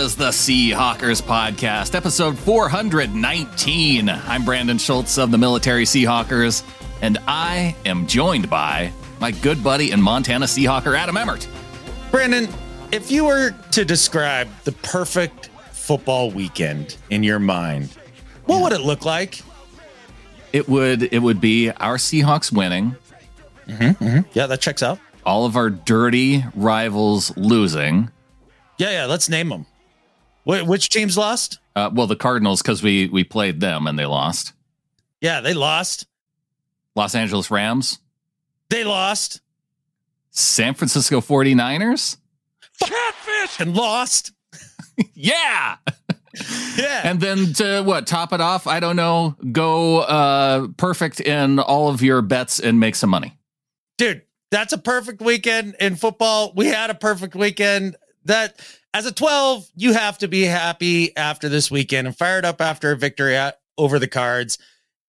is the Seahawkers Podcast, episode 419. I'm Brandon Schultz of the Military Seahawkers, and I am joined by my good buddy and Montana Seahawker, Adam Emmert. Brandon, if you were to describe the perfect football weekend in your mind, what would it look like? It would it would be our Seahawks winning, mm-hmm, mm-hmm. Yeah, that checks out. all of our dirty rivals losing. Yeah, yeah, let's name them. Wh- which teams lost? Uh, well, the Cardinals because we we played them and they lost. Yeah, they lost. Los Angeles Rams, They lost San Francisco 49ers. Catfish and lost. Yeah. Yeah. And then to what top it off, I don't know, go uh perfect in all of your bets and make some money. dude, that's a perfect weekend in football. We had a perfect weekend. That as a 12, you have to be happy after this weekend and fired up after a victory at, over the cards.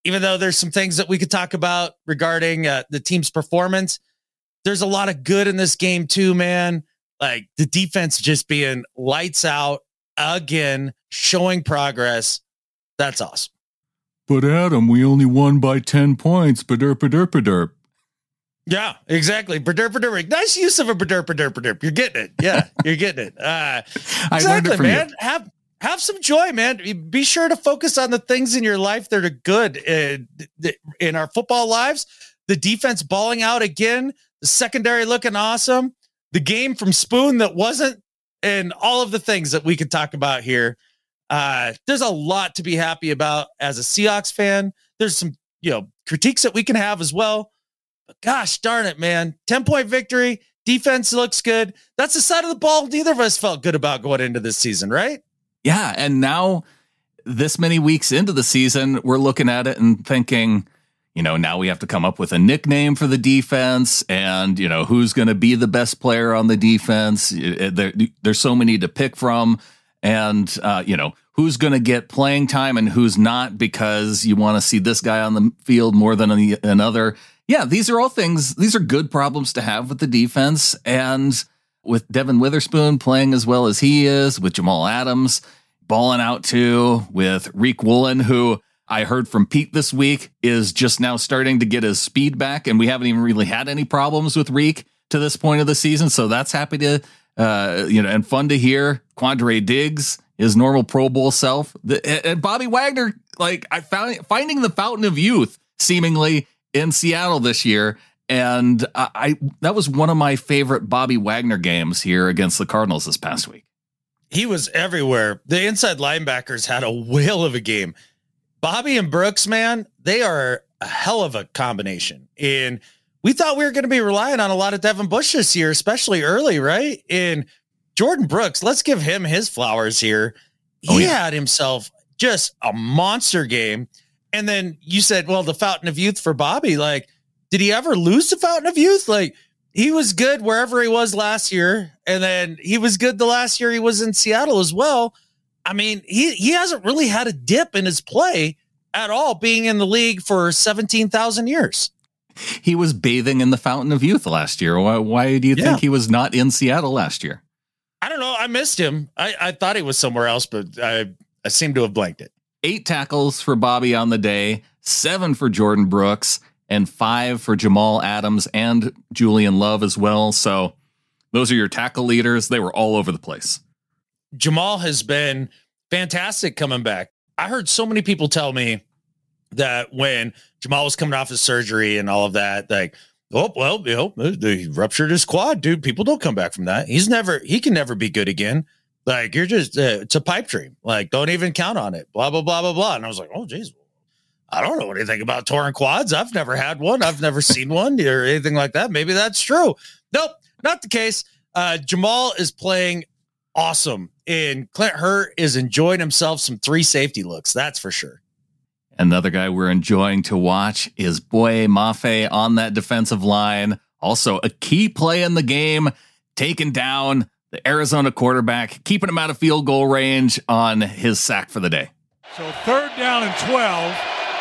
Even though there's some things that we could talk about regarding uh, the team's performance, there's a lot of good in this game too, man. Like the defense just being lights out again, showing progress. That's awesome. But Adam, we only won by 10 points. Baderp, baderp, baderp. Yeah, exactly. Baderp. Nice use of a baderp. You're getting it. Yeah, you're getting it. Uh, exactly, it man. you. Have have some joy, man. Be sure to focus on the things in your life that are good in, in our football lives. The defense balling out again, the secondary looking awesome, the game from Spoon that wasn't, and all of the things that we could talk about here. Uh, there's a lot to be happy about as a Seahawks fan. There's some, you know, critiques that we can have as well. But gosh darn it, man. 10 point victory. Defense looks good. That's the side of the ball neither of us felt good about going into this season, right? Yeah. And now, this many weeks into the season, we're looking at it and thinking, you know, now we have to come up with a nickname for the defense and, you know, who's going to be the best player on the defense. Uh, There, there's so many to pick from. And, uh, you know, who's going to get playing time and who's not because you want to see this guy on the field more than another. Yeah, these are all things, these are good problems to have with the defense. And with Devon Witherspoon playing as well as he is, with Jamal Adams balling out too, with Riq Woolen, who I heard from Pete this week is just now starting to get his speed back, and we haven't even really had any problems with Riq to this point of the season. So that's happy to, uh, you know, and fun to hear. Quandre Diggs, his normal Pro Bowl self, the, and Bobby Wagner, like I found finding the fountain of youth seemingly in Seattle this year. And I, I that was one of my favorite Bobby Wagner games here against the Cardinals this past week. He was everywhere. The inside linebackers had a whale of a game. Bobby and Brooks, man, they are a hell of a combination. And we thought we were going to be relying on a lot of Devin Bush this year, especially early, right? And Jordyn Brooks, let's give him his flowers here. Oh, he Oh, yeah. had himself just a monster game. And then you said, well, the fountain of youth for Bobby. Like, did he ever lose the fountain of youth? Like, he was good wherever he was last year. And then he was good the last year he was in Seattle as well. I mean, he, he hasn't really had a dip in his play at all, being in the league for 17,000 years. He was bathing in the fountain of youth last year. Why, why do you Yeah. think he was not in Seattle last year? I don't know. I missed him. I, I thought he was somewhere else, but I, I seem to have blanked it. Eight tackles for Bobby on the day, seven for Jordyn Brooks, and five for Jamal Adams and Julian Love as well. So those are your tackle leaders. They were all over the place. Jamal has been fantastic coming back. I heard so many people tell me that when Jamal was coming off his surgery and all of that, like, oh well, you know, he ruptured his quad, dude. People don't come back from that. He's never, he can never be good again. Like you're just, uh, it's a pipe dream. Like don't even count on it. Blah blah blah blah blah. And I was like, oh geez, I don't know anything about torn quads. I've never had one. I've never seen one or anything like that. Maybe that's true. Nope, not the case. Uh, Jamal is playing awesome, and Clint Hurtt is enjoying himself some three safety looks. That's for sure. Another guy we're enjoying to watch is Boye Mafe on that defensive line. Also, a key play in the game, taking down the Arizona quarterback, keeping him out of field goal range on his sack for the day. So third down and 12.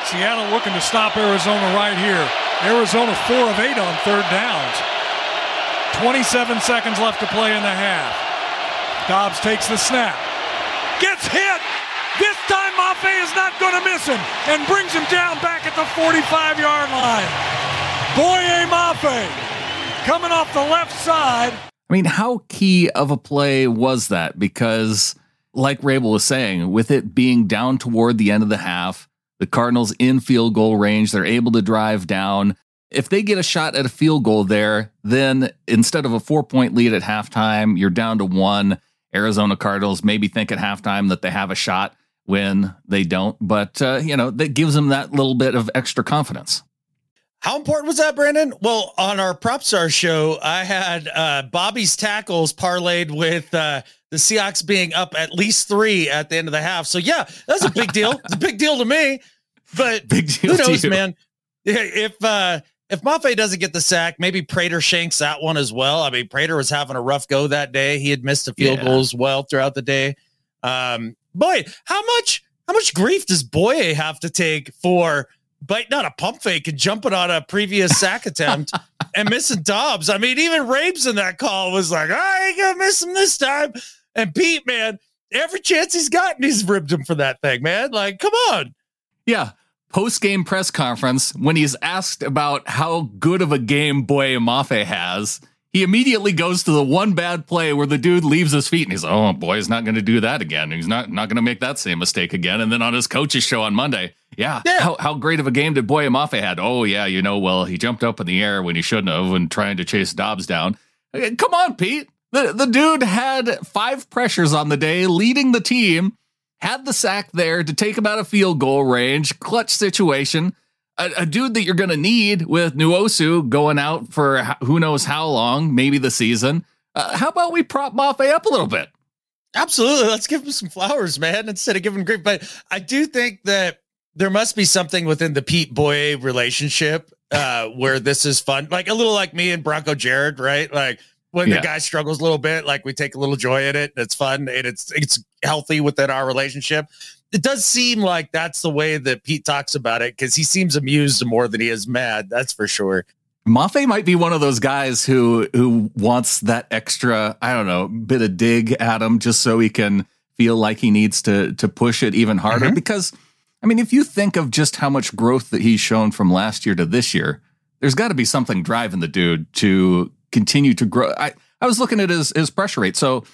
Seattle looking to stop Arizona right here. Arizona four of eight on third downs. 27 seconds left to play in the half. Dobbs takes the snap, gets hit. This time Mafe is not going to miss him and brings him down back at the 45 yard line. Boye Mafe coming off the left side. I mean, how key of a play was that? Because, like Raible was saying, with it being down toward the end of the half, the Cardinals in field goal range, they're able to drive down. If they get a shot at a field goal there, then instead of a four point lead at halftime, you're down to one. Arizona Cardinals maybe think at halftime that they have a shot when they don't, but uh, you know that gives them that little bit of extra confidence. How important was that, Brandon? Well, on our Prop Star show, I had uh, Bobby's tackles parlayed with uh, the Seahawks being up at least three at the end of the half. So yeah, that's a big deal. it's a big deal to me. But big deal who knows, man? If uh, if Mafe doesn't get the sack, maybe Prater shanks that one as well. I mean, Prater was having a rough go that day. He had missed a field yeah. goal as well throughout the day. Um, boy, how much how much grief does Boye have to take for biting on a pump fake and jumping on a previous sack attempt and missing Dobbs? I mean, even Rabes in that call was like, I ain't gonna miss him this time. And Pete, man, every chance he's gotten, he's ribbed him for that thing, man. Like, come on. Yeah. Post game press conference, when he's asked about how good of a game Boye Mafe has, he immediately goes to the one bad play where the dude leaves his feet and he's like, oh boy, he's not going to do that again. He's not not going to make that same mistake again. And then on his coach's show on Monday, yeah, yeah. How, how great of a game did Boye Mafe had? Oh yeah, you know, well he jumped up in the air when he shouldn't have when trying to chase Dobbs down. Come on, Pete. The the dude had five pressures on the day, leading the team. Had the sack there to take him out of field goal range, clutch situation a, a dude that you're going to need with Nwosu going out for who knows how long, maybe the season. Uh, how about we prop Mafe up a little bit? Absolutely. Let's give him some flowers, man, instead of giving grief. But I do think that there must be something within the Pete Boye relationship uh, where this is fun. Like a little like me and Bronco Jared, right? Like when yeah. the guy struggles a little bit, like we take a little joy in it. It's fun and it's it's healthy within our relationship it does seem like that's the way that Pete talks about it because he seems amused more than he is mad. That's for sure. Mafe might be one of those guys who who wants that extra, I don't know, bit of dig at him just so he can feel like he needs to to push it even harder. Mm-hmm. Because I mean, if you think of just how much growth that he's shown from last year to this year, there's got to be something driving the dude to continue to grow. I I was looking at his his pressure rate. So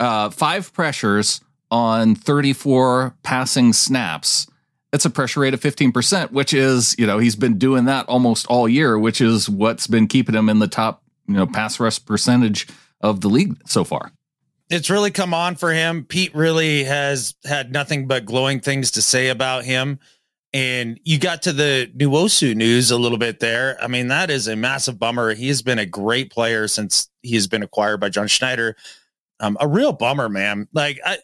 uh, five pressures on 34 passing snaps. It's a pressure rate of 15%, which is, you know, he's been doing that almost all year, which is what's been keeping him in the top, you know, pass rush percentage of the league so far. It's really come on for him. Pete really has had nothing but glowing things to say about him. And you got to the Nwosu news a little bit there. I mean, that is a massive bummer. He has been a great player since he has been acquired by John Schneider. Um, a real bummer, man. Like I,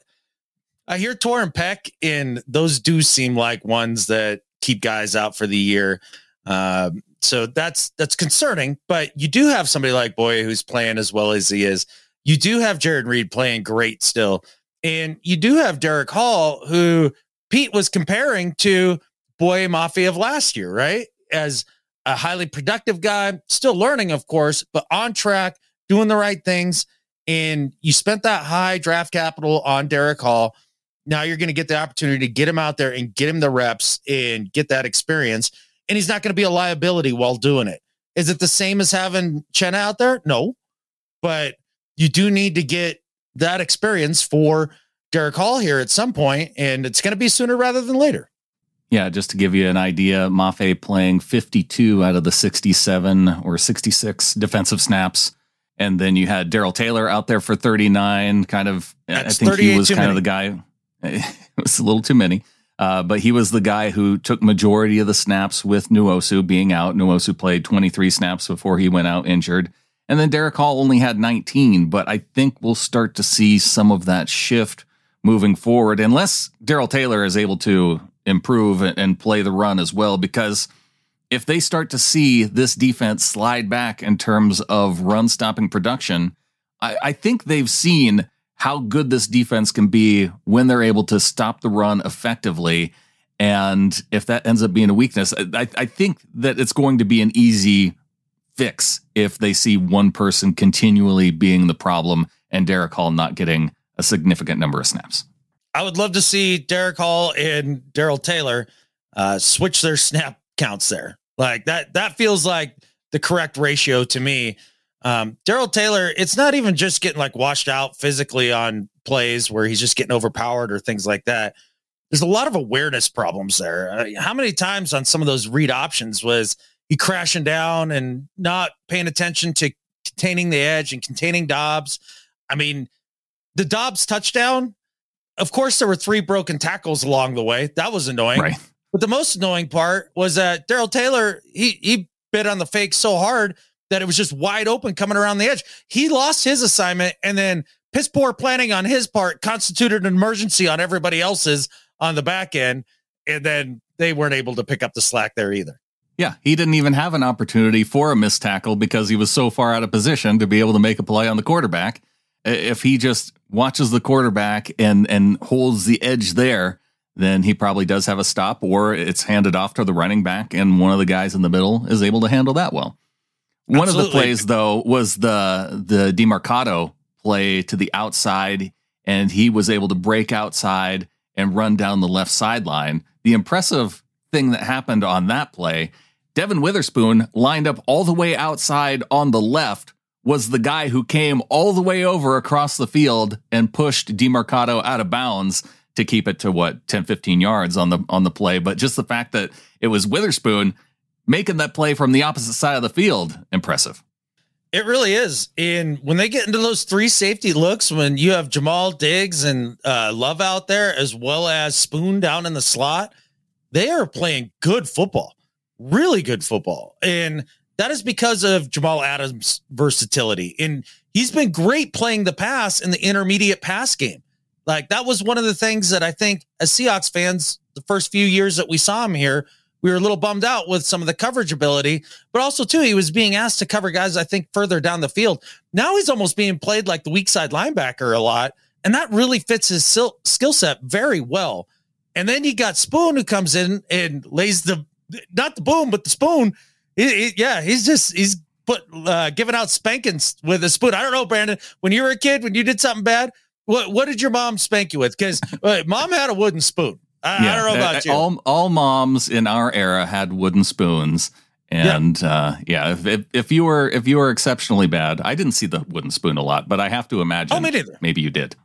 I hear Tor and Peck, and those do seem like ones that keep guys out for the year. Um, so that's that's concerning. But you do have somebody like Boye who's playing as well as he is. You do have Jarran Reed playing great still, and you do have Derek Hall, who Pete was comparing to Boye Mafe of last year, right? As a highly productive guy, still learning, of course, but on track, doing the right things. And you spent that high draft capital on Derek Hall now you're going to get the opportunity to get him out there and get him the reps and get that experience. And he's not going to be a liability while doing it. Is it the same as having Chen out there? No, but you do need to get that experience for Derek Hall here at some point, and it's going to be sooner rather than later. Yeah, just to give you an idea, Mafe playing 52 out of the 67 or 66 defensive snaps. And then you had Darrell Taylor out there for 39, kind of, That's I think he was kind many. of the guy it was a little too many. Uh, but he was the guy who took majority of the snaps with Nwosu being out. Nwosu played 23 snaps before he went out injured. And then Derek Hall only had 19. But I think we'll start to see some of that shift moving forward, unless Darrell Taylor is able to improve and play the run as well. Because if they start to see this defense slide back in terms of run stopping production, I, I think they've seen how good this defense can be when they're able to stop the run effectively. And if that ends up being a weakness, I, I think that it's going to be an easy fix if they see one person continually being the problem and Derek Hall not getting a significant number of snaps. I would love to see Derek Hall and Darrell Taylor uh, switch their snap counts there. Like that, that feels like the correct ratio to me. Um, Darrell Taylor, it's not even just getting like washed out physically on plays where he's just getting overpowered or things like that. There's a lot of awareness problems there. Uh, how many times on some of those read options was he crashing down and not paying attention to containing the edge and containing Dobbs? I mean, the Dobbs touchdown, of course, there were three broken tackles along the way. That was annoying. Right. But the most annoying part was that Darrell Taylor, he he bit on the fake so hard that it was just wide open coming around the edge. He lost his assignment, and then piss poor planning on his part constituted an emergency on everybody else's on the back end, and then they weren't able to pick up the slack there either. Yeah, he didn't even have an opportunity for a missed tackle because he was so far out of position to be able to make a play on the quarterback. If he just watches the quarterback and and holds the edge there, then he probably does have a stop, or it's handed off to the running back, and one of the guys in the middle is able to handle that well. One Absolutely. of the plays, though, was the the Demercado play to the outside, and he was able to break outside and run down the left sideline. The impressive thing that happened on that play, Devon Witherspoon lined up all the way outside on the left, was the guy who came all the way over across the field and pushed Demercado out of bounds to keep it to what 10 15 yards on the on the play but just the fact that it was Witherspoon making that play from the opposite side of the field impressive. It really is. And when they get into those three safety looks, when you have Jamal Diggs and uh, Love out there, as well as Spoon down in the slot, they are playing good football, really good football. And that is because of Jamal Adams' versatility. And he's been great playing the pass in the intermediate pass game. Like that was one of the things that I think as Seahawks fans, the first few years that we saw him here, we were a little bummed out with some of the coverage ability, but also too, he was being asked to cover guys, I think, further down the field. Now he's almost being played like the weak side linebacker a lot. And that really fits his skill set very well. And then you got Spoon who comes in and lays the, not the boom, but the spoon. yeah, he's just, he's put, uh, giving out spankings with a spoon. I don't know, Brandon, when you were a kid, when you did something bad, what, what did your mom spank you with? Because uh, mom had a wooden spoon. I, yeah, I don't know about you. All, all moms in our era had wooden spoons. And yeah, uh, yeah if, if, if you were if you were exceptionally bad, I didn't see the wooden spoon a lot, but I have to imagine. Oh, me neither. Maybe you did.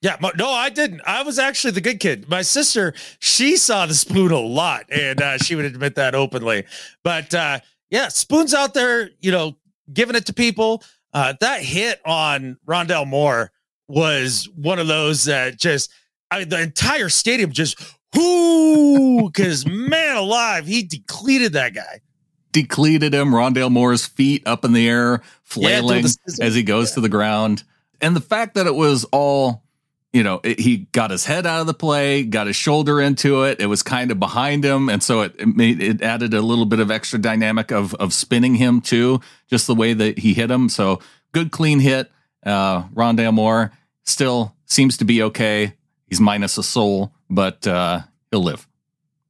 Yeah, no, I didn't. I was actually the good kid. My sister, she saw the spoon a lot, and uh, she would admit that openly. But uh, yeah, spoons out there, you know, giving it to people. Uh, that hit on Rondale Moore was one of those that just I, the entire stadium just whoo because man alive, he depleted that guy. Depleted him. Rondale Moore's feet up in the air, flailing yeah, as he goes yeah. to the ground. And the fact that it was all, you know, it, he got his head out of the play, got his shoulder into it. It was kind of behind him, and so it, it made it added a little bit of extra dynamic of of spinning him too, just the way that he hit him. So good, clean hit. Uh, Rondale Moore still seems to be okay. He's minus a soul, but uh, he'll live.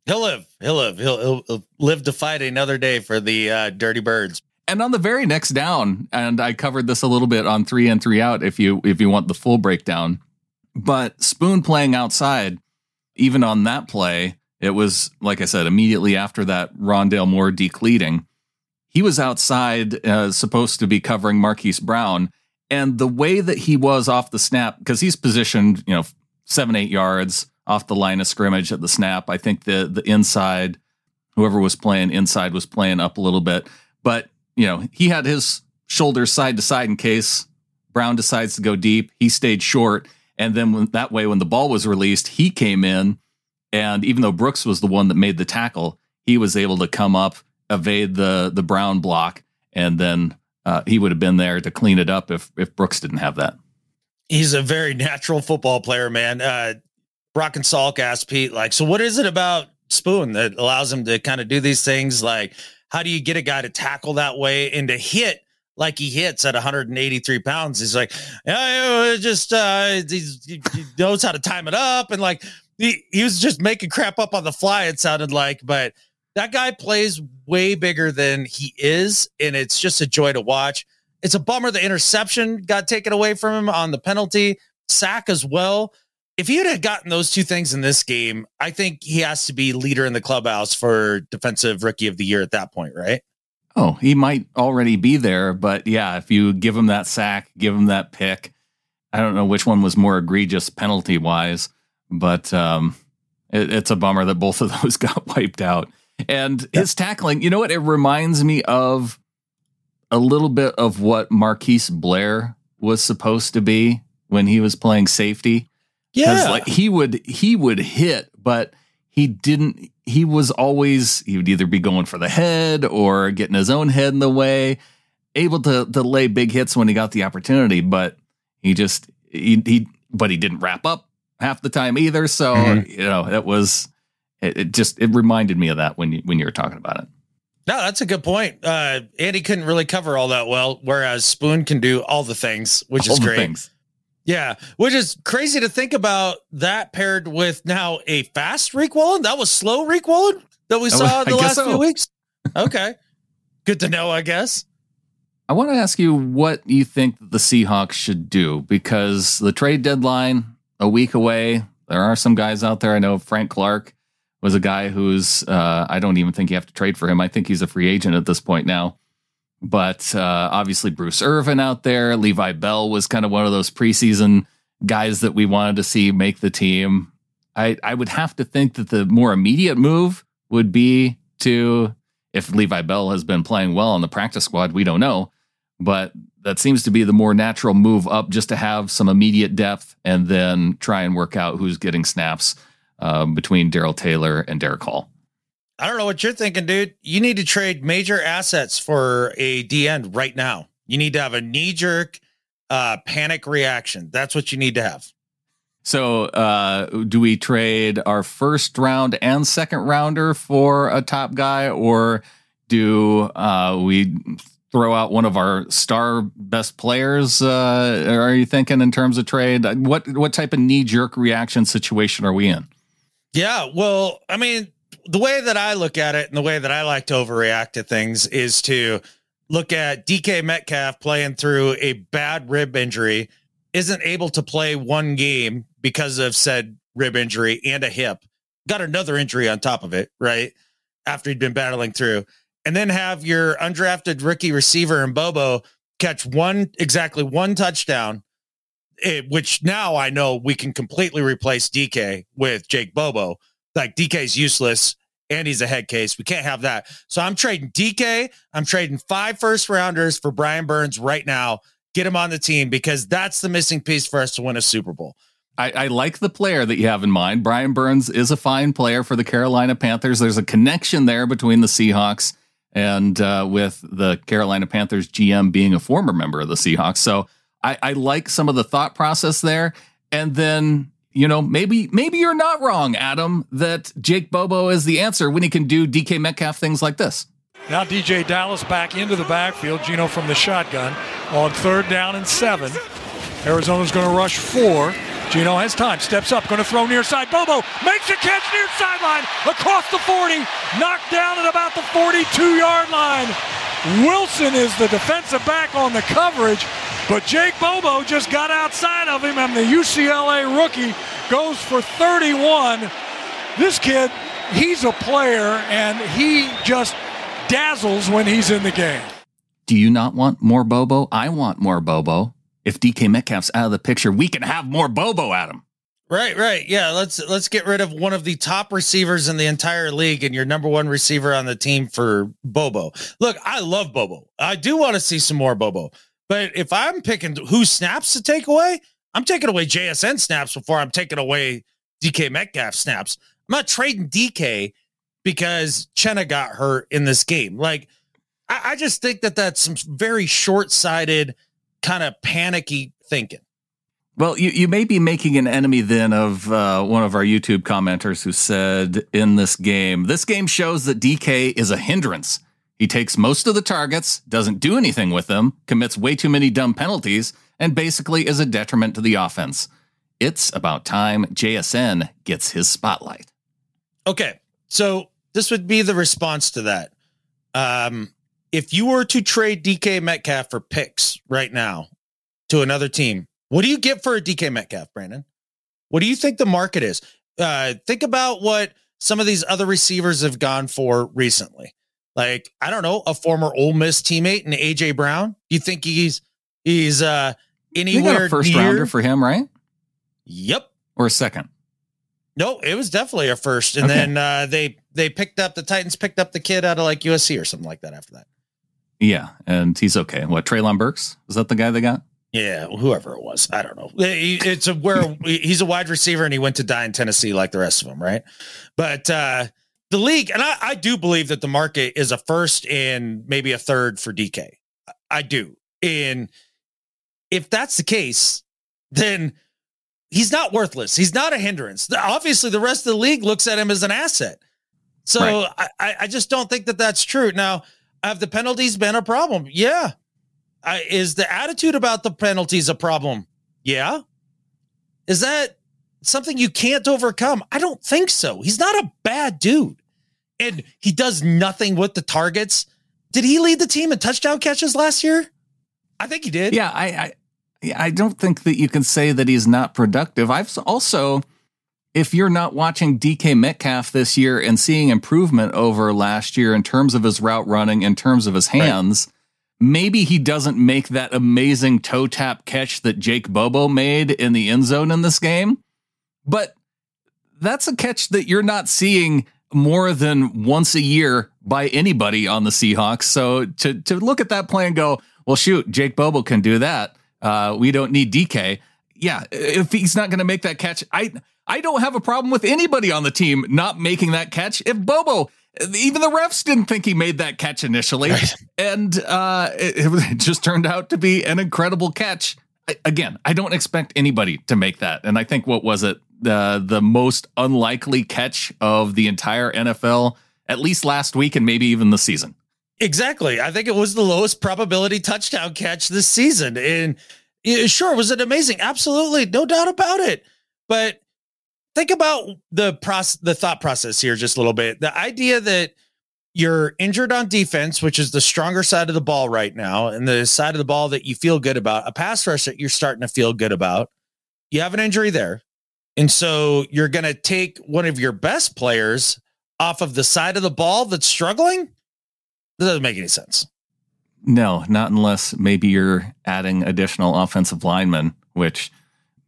He'll live. He'll live. He'll, he'll, he'll live to fight another day for the uh, Dirty Birds. And on the very next down, and I covered this a little bit on three and three out. If you if you want the full breakdown, but Spoon playing outside, even on that play, it was like I said immediately after that Rondale Moore decleating. He was outside, uh, supposed to be covering Marquise Brown, and the way that he was off the snap because he's positioned, you know, seven, eight yards off the line of scrimmage at the snap. I think the the inside, whoever was playing inside was playing up a little bit. But, you know, he had his shoulders side to side in case Brown decides to go deep. He stayed short. And then when, that way, when the ball was released, he came in. And even though Brooks was the one that made the tackle, he was able to come up, evade the the Brown block, and then uh, he would have been there to clean it up if if Brooks didn't have that he's a very natural football player, man. Uh, Brock and Salk asked Pete, like, so what is it about Spoon that allows him to kind of do these things? Like, how do you get a guy to tackle that way and to hit like he hits at 183 pounds? He's like, yeah, just uh, he knows how to time it up, and like he, he was just making crap up on the fly. It sounded like, but that guy plays way bigger than he is, and it's just a joy to watch. It's a bummer the interception got taken away from him on the penalty sack as well. if he had gotten those two things in this game, I think he has to be leader in the clubhouse for defensive rookie of the year at that point, right? Oh, he might already be there, but yeah, if you give him that sack, give him that pick, I don't know which one was more egregious penalty wise, but um, it, it's a bummer that both of those got wiped out. And his tackling, you know what? It reminds me of a little bit of what Marquise Blair was supposed to be when he was playing safety. Yeah, like he would he would hit, but he didn't. He was always he would either be going for the head or getting his own head in the way. Able to to lay big hits when he got the opportunity, but he just he, he but he didn't wrap up half the time either. So mm-hmm. you know it was it, it, just it reminded me of that when you when you were talking about it. No, that's a good point. Uh, Andy couldn't really cover all that well, whereas Spoon can do all the things, which all is great. Things. Yeah, which is crazy to think about that paired with now a fast Woolen. That was slow Woolen that we saw the last so. few weeks. Okay. Good to know, I guess. I want to ask you what you think the Seahawks should do because the trade deadline a week away. There are some guys out there. I know Frank Clark was a guy who's uh, I don't even think you have to trade for him. I think he's a free agent at this point now. But uh, obviously, Bruce Irvin out there. Levi Bell was kind of one of those preseason guys that we wanted to see make the team. I, I would have to think that the more immediate move would be to, if Levi Bell has been playing well on the practice squad, we don't know. But that seems to be the more natural move up just to have some immediate depth and then try and work out who's getting snaps um, between Darrell Taylor and Derek Hall. I don't know what you're thinking, dude. You need to trade major assets for a D end right now. You need to have a knee jerk uh, panic reaction. That's what you need to have. So, uh, do we trade our first round and second rounder for a top guy, or do uh, we throw out one of our star best players? Uh, are you thinking in terms of trade? What what type of knee jerk reaction situation are we in? Yeah, well, I mean, the way that I look at it and the way that I like to overreact to things is to look at DK Metcalf playing through a bad rib injury, isn't able to play one game because of said rib injury and a hip, got another injury on top of it, right? After he'd been battling through. And then have your undrafted rookie receiver and Bobo catch one exactly one touchdown, it, which now I know we can completely replace DK with Jake Bobo like DK's useless and he's a head case. We can't have that. So I'm trading DK. I'm trading five first rounders for Brian Burns right now. Get him on the team because that's the missing piece for us to win a Super Bowl. I, I, like the player that you have in mind. Brian Burns is a fine player for the Carolina Panthers. There's a connection there between the Seahawks and uh, with the Carolina Panthers GM being a former member of the Seahawks. So I, I like some of the thought process there. And then you know, maybe maybe you're not wrong, Adam, that Jake Bobo is the answer when he can do DK Metcalf things like this. Now DeeJay Dallas back into the backfield. Geno from the shotgun on third down and seven. Arizona's going to rush four. Geno has time, steps up, going to throw near side. Bobo makes a catch near sideline across the 40, knocked down at about the 42 yard line. Wilson is the defensive back on the coverage. But Jake Bobo just got outside of him, and the UCLA rookie goes for 31. This kid, he's a player, and he just dazzles when he's in the game. Do you not want more Bobo? I want more Bobo. If DK Metcalf's out of the picture, we can have more Bobo at him. Right, right. Yeah, let's let's get rid of one of the top receivers in the entire league and your number one receiver on the team for Bobo. Look, I love Bobo. I do want to see some more Bobo. But if I'm picking who snaps to take away, I'm taking away JSN snaps before I'm taking away DK Metcalf snaps. I'm not trading DK because Chenna got hurt in this game. Like, I, I just think that that's some very short sighted, kind of panicky thinking. Well, you, you may be making an enemy then of uh, one of our YouTube commenters who said in this game, this game shows that DK is a hindrance. He takes most of the targets, doesn't do anything with them, commits way too many dumb penalties, and basically is a detriment to the offense. It's about time JSN gets his spotlight. Okay. So this would be the response to that. Um, if you were to trade DK Metcalf for picks right now to another team, what do you get for a DK Metcalf, Brandon? What do you think the market is? Uh, think about what some of these other receivers have gone for recently. Like, I don't know, a former Ole Miss teammate and AJ Brown. You think he's he's uh anywhere first near? rounder for him, right? Yep. Or a second? No, it was definitely a first, and Okay. then uh, they they picked up the Titans picked up the kid out of like USC or something like that after that. Yeah, and he's okay. What Treylon Burks is that the guy they got? Yeah, whoever it was, I don't know. It's a where he's a wide receiver and he went to die in Tennessee like the rest of them, right? But uh the league, and I, I do believe that the market is a first and maybe a third for DK. I do. And if that's the case, then he's not worthless. He's not a hindrance. Obviously, the rest of the league looks at him as an asset. So Right. I, I I just don't think that that's true. Now, have the penalties been a problem? Yeah. I, is the attitude about the penalties a problem? Yeah. Is that something you can't overcome? I don't think so. He's not a bad dude. And he does nothing with the targets. Did he lead the team in touchdown catches last year? I think he did. Yeah, I, I I don't think that you can say that he's not productive. I've also, if you're not watching DK Metcalf this year and seeing improvement over last year in terms of his route running, in terms of his Right. Maybe he doesn't make that amazing toe tap catch that Jake Bobo made in the end zone in this game. But that's a catch that you're not seeing more than once a year by anybody on the Seahawks. So to to look at that play and go, well, shoot, Jake Bobo can do that. Uh, we don't need DK. Yeah, if he's not going to make that catch, I I don't have a problem with anybody on the team not making that catch. If Bobo, even the refs didn't think he made that catch initially, Right. and uh, it, it just turned out to be an incredible catch. I- Again, I don't expect anybody to make that, and I think what was it the the most unlikely catch of the entire NFL, at least last week and maybe even the season. Exactly. I think it was the lowest probability touchdown catch this season. And yeah, sure, was it amazing? Absolutely. No doubt about it. But think about the process, the thought process here just a little bit. The idea that you're injured on defense, which is the stronger side of the ball right now, and the side of the ball that you feel good about, a pass rush that you're starting to feel good about. You have an injury there. And so you're going to take one of your best players off of the side of the ball that's struggling. That doesn't make any sense. No, not unless maybe you're adding additional offensive linemen, which,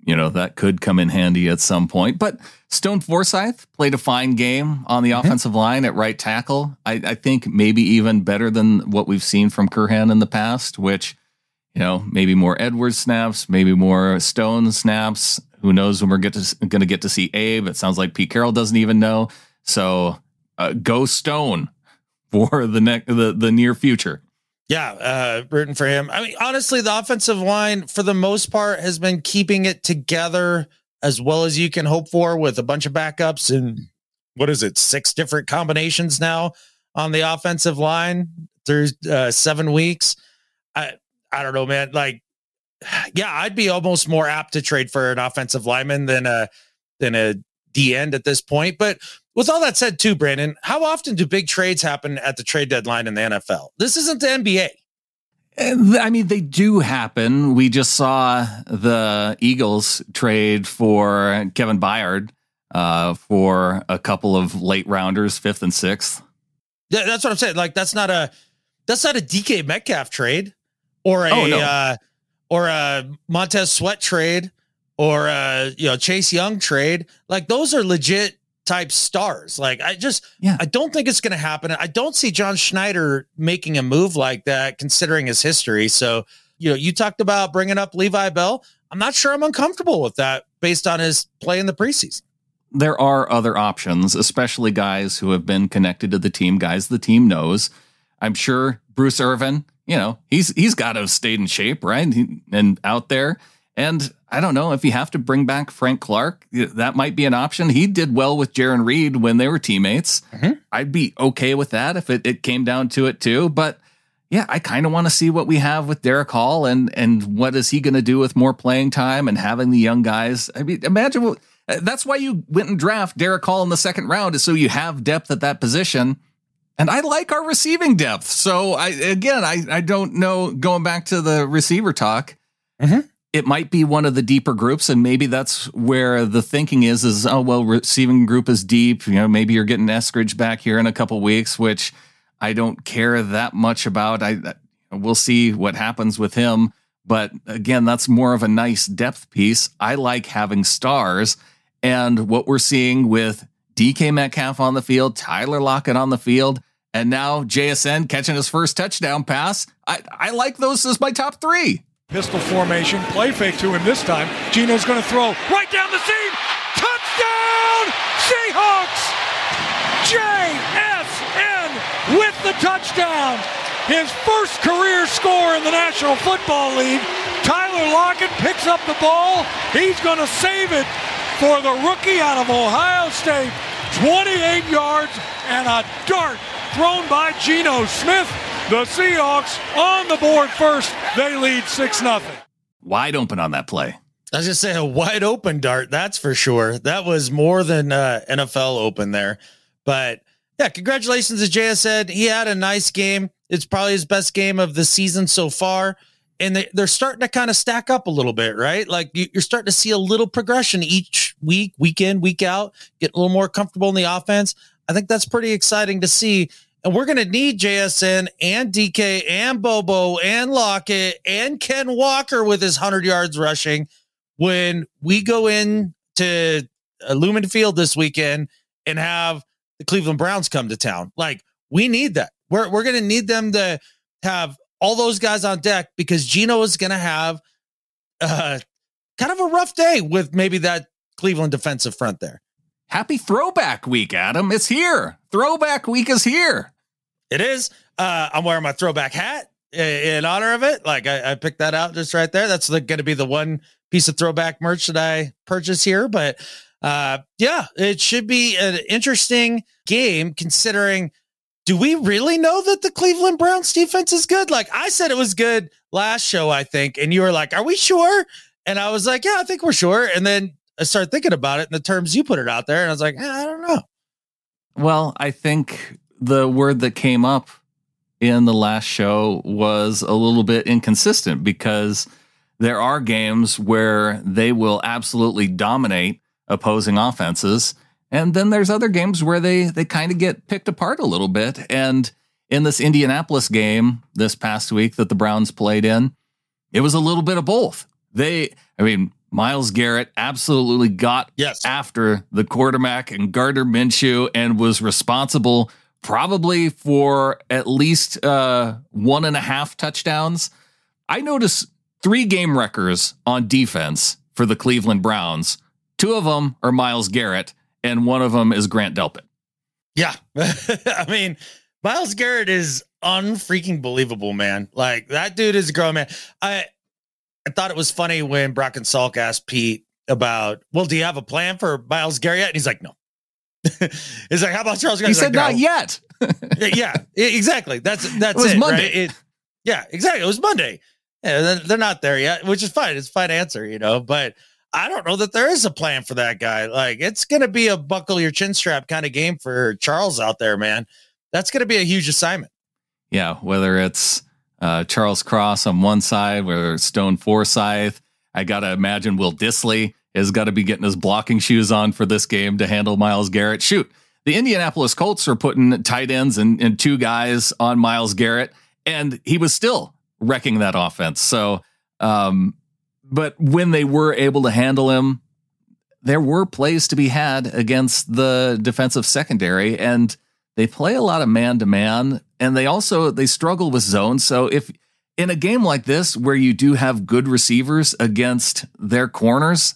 you know, that could come in handy at some point. But Stone Forsythe played a fine game on the offensive line at right tackle. I, I think maybe even better than what we've seen from Curhan in the past, which, you know, maybe more Edwards snaps, maybe more Stone snaps. Who knows when we're get to, going to get to see Abe? It sounds like Pete Carroll doesn't even know. So uh, go Stone for the next the, the near future. Yeah, uh, rooting for him. I mean, honestly, the offensive line, for the most part, has been keeping it together as well as you can hope for with a bunch of backups and what is it, six different combinations now on the offensive line through uh, seven weeks. I I don't know, man. Like, yeah, I'd be almost more apt to trade for an offensive lineman than a than a D end at this point. But with all that said, too, Brandon, how often do big trades happen at the trade deadline in the NFL? This isn't the NBA. Uh, I mean, they do happen. We just saw the Eagles trade for Kevin Byard uh, for a couple of late rounders, fifth and sixth. Yeah, that's what I'm saying. Like that's not a that's not a DK Metcalf trade or a Oh, no. uh, or a Montez Sweat trade or a you know Chase Young trade. Like those are legit type stars. Like I just Yeah. I don't think it's going to happen. I don't see John Schneider making a move like that considering his history. So, you know, you talked about bringing up Levi Bell. I'm not sure I'm uncomfortable with that based on his play in the preseason. There are other options, especially guys who have been connected to the team, guys the team knows. I'm sure Bruce Irvin, you know, he's he's got to have stayed in shape, right? He, and out there. And I don't know if you have to bring back Frank Clark, that might be an option. He did well with Jarran Reed when they were teammates. Mhm. I'd be okay with that if it, it came down to it too. But yeah, I kind of want to see what we have with Derek Hall and and what is he going to do with more playing time and having the young guys. I mean, imagine what that's why you went and draft Derek Hall in the second round is so you have depth at that position. And I like our receiving depth. So I again, I I don't know going back to the receiver talk. Mhm. It might be one of the deeper groups, and maybe that's where the thinking is: is oh well, receiving group is deep. You know, maybe you're getting Eskridge back here in a couple weeks, which I don't care that much about. I we'll see what happens with him. But again, that's more of a nice depth piece. I like having stars. And what we're seeing with DK Metcalf on the field, Tyler Lockett on the field, and now JSN catching his first touchdown pass. I, I like those as my top three. Pistol formation, play fake to him this time. Geno's going to throw right down the seam. Touchdown, Seahawks! JSN with the touchdown. His first career score in the National Football League. Tyler Lockett picks up the ball. He's going to save it for the rookie out of Ohio State. 28 yards and a dart thrown by Geno Smith. The Seahawks on the board first. They lead 6 0. Wide open on that play. I was just saying a wide open dart, that's for sure. That was more than uh, NFL open there. But yeah, congratulations to JSN. He had a nice game. It's probably his best game of the season so far. And they, they're starting to kind of stack up a little bit, right? Like you're starting to see a little progression each week, week in, week out, get a little more comfortable in the offense. I think that's pretty exciting to see. And we're going to need JSN and DK and Bobo and Lockett and Ken Walker with his 100 yards rushing when we go in to Lumen Field this weekend and have the Cleveland Browns come to town. Like, we need that. We're, we're going to need them to have all those guys on deck because Geno is going to have uh, kind of a rough day with maybe that Cleveland defensive front there. Happy throwback week, Adam. It's here. Throwback week is here. It is. Uh, I'm wearing my throwback hat in honor of it. Like I, I picked that out just right there. That's going to be the one piece of throwback merch that I purchase here. But uh, yeah, it should be an interesting game considering. Do we really know that the Cleveland Browns defense is good? Like I said, it was good last show, I think, and you were like, "Are we sure?" And I was like, "Yeah, I think we're sure." And then I started thinking about it in the terms you put it out there, and I was like, eh, I don't know. Well, I think the word that came up in the last show was a little bit inconsistent because there are games where they will absolutely dominate opposing offenses. And then there's other games where they they kind of get picked apart a little bit. And in this Indianapolis game this past week that the Browns played in, it was a little bit of both. They, I mean, Myles Garrett absolutely got yes. after the quarterback and Gardner Minshew and was responsible probably for at least uh, one and a half touchdowns. I noticed three game wreckers on defense for the Cleveland Browns. Two of them are Myles Garrett, and one of them is Grant Delpit. Yeah. I mean, Myles Garrett is unfreaking believable, man. Like that dude is a grown man. I I thought it was funny when Brock and Salk asked Pete about, well, do you have a plan for Myles Garrett? And he's like, no. he's like, how about Charles? He said, like, not yet. yeah, exactly. That's that's it. Was it, Monday. Right? It, yeah, exactly. It was Monday. Yeah, they're not there yet, which is fine. It's a fine answer, you know. But I don't know that there is a plan for that guy. Like, it's going to be a buckle your chin strap kind of game for Charles out there, man. That's going to be a huge assignment. Yeah, whether it's uh, Charles Cross on one side, whether Stone Forsythe, I got to imagine Will Dissly has got to be getting his blocking shoes on for this game to handle Myles Garrett. Shoot, the Indianapolis Colts are putting tight ends and, and two guys on Myles Garrett, and he was still wrecking that offense. So, um, but when they were able to handle him, there were plays to be had against the defensive secondary, and they play a lot of man to man, and they also they struggle with zone. So if in a game like this where you do have good receivers against their corners,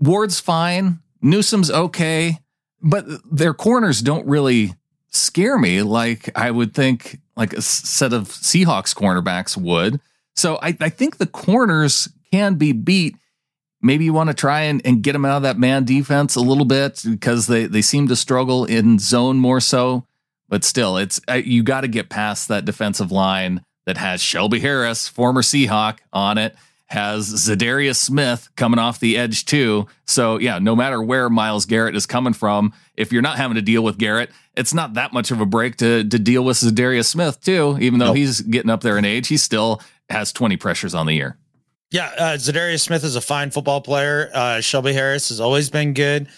Ward's fine, Newsome's okay, but their corners don't really scare me like I would think like a set of Seahawks cornerbacks would. So I, I think the corners can be beat. Maybe you want to try and, and get them out of that man defense a little bit because they, they seem to struggle in zone more so. But still, it's uh, you got to get past that defensive line that has Shelby Harris, former Seahawk, on it has Za'Darius Smith coming off the edge too. So yeah, no matter where Myles Garrett is coming from, if you're not having to deal with Garrett, it's not that much of a break to to deal with Za'Darius Smith too. Even though nope. he's getting up there in age, he still has 20 pressures on the year. Yeah, uh, Za'Darius Smith is a fine football player. Uh, Shelby Harris has always been good.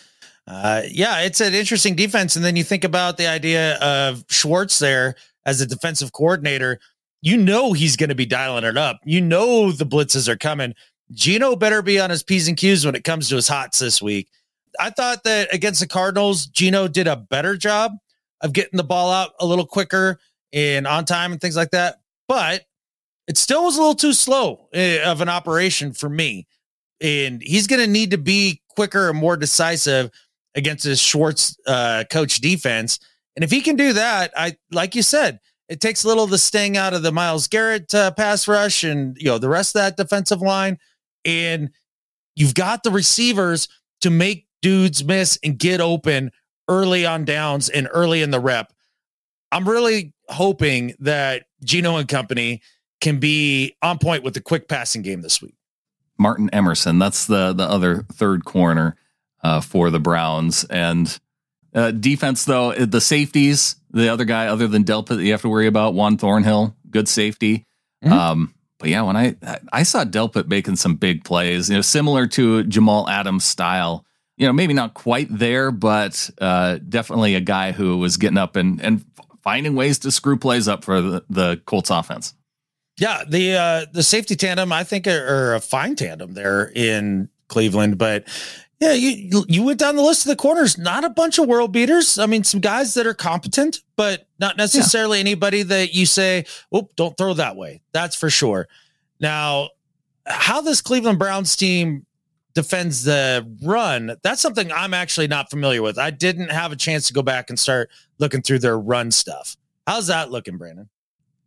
Uh, yeah, it's an interesting defense. And then you think about the idea of Schwartz there as a defensive coordinator. You know he's going to be dialing it up. You know the blitzes are coming. Geno better be on his P's and Q's when it comes to his hots this week. I thought that against the Cardinals, Geno did a better job of getting the ball out a little quicker and on time and things like that. But it still was a little too slow eh, of an operation for me. And he's going to need to be quicker and more decisive against his Schwartz uh, coach defense. And if he can do that, I like you said, it takes a little of the sting out of the Myles Garrett uh, pass rush and you know the rest of that defensive line, and you've got the receivers to make dudes miss and get open early on downs and early in the rep. I'm really hoping that Geno and company can be on point with the quick passing game this week. Martin Emerson, that's the the other third corner uh, for the Browns. And uh, defense, though, the safeties, the other guy other than Delpit that you have to worry about, Juan Thornhill, good safety. Mm-hmm. Um, but yeah, when I I saw Delpit making some big plays, you know, similar to Jamal Adams style. You know, maybe not quite there, but uh, definitely a guy who was getting up and and finding ways to screw plays up for the, the Colts offense. Yeah, the uh, the safety tandem I think are, are a fine tandem there in Cleveland, but yeah, you you went down the list of the corners. Not a bunch of world beaters. I mean, some guys that are competent, but not necessarily yeah. anybody that you say, "Oh, don't throw that way." That's for sure. Now, how this Cleveland Browns team defends the run, that's something I'm actually not familiar with. I didn't have a chance to go back and start looking through their run stuff. How's that looking, Brandon?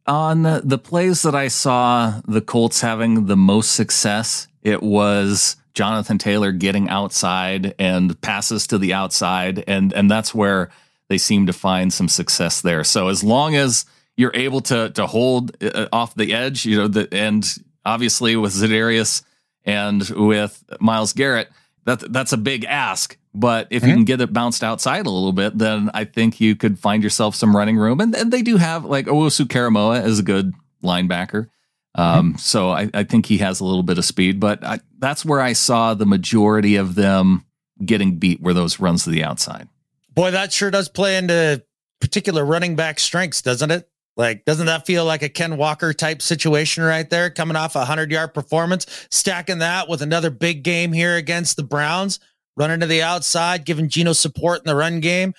On the, the plays that I saw the Colts having the most success, it was Jonathan Taylor getting outside and passes to the outside, and and that's where they seem to find some success there. So as long as you're able to to hold uh, off the edge, you know, the, and obviously with Za'Darius and with Myles Garrett, that that's a big ask. But if mm-hmm. you can get it bounced outside a little bit, then I think you could find yourself some running room. And, and they do have like Owusu-Koramoah as a good linebacker. Um. So I, I, think he has a little bit of speed, but I, that's where I saw the majority of them getting beat were those runs to the outside. Boy, that sure does play into particular running back strengths, doesn't it? Like, doesn't that feel like a Ken Walker type situation right there? Coming off a hundred yard performance, stacking that with another big game here against the Browns, running to the outside, giving Geno support in the run game.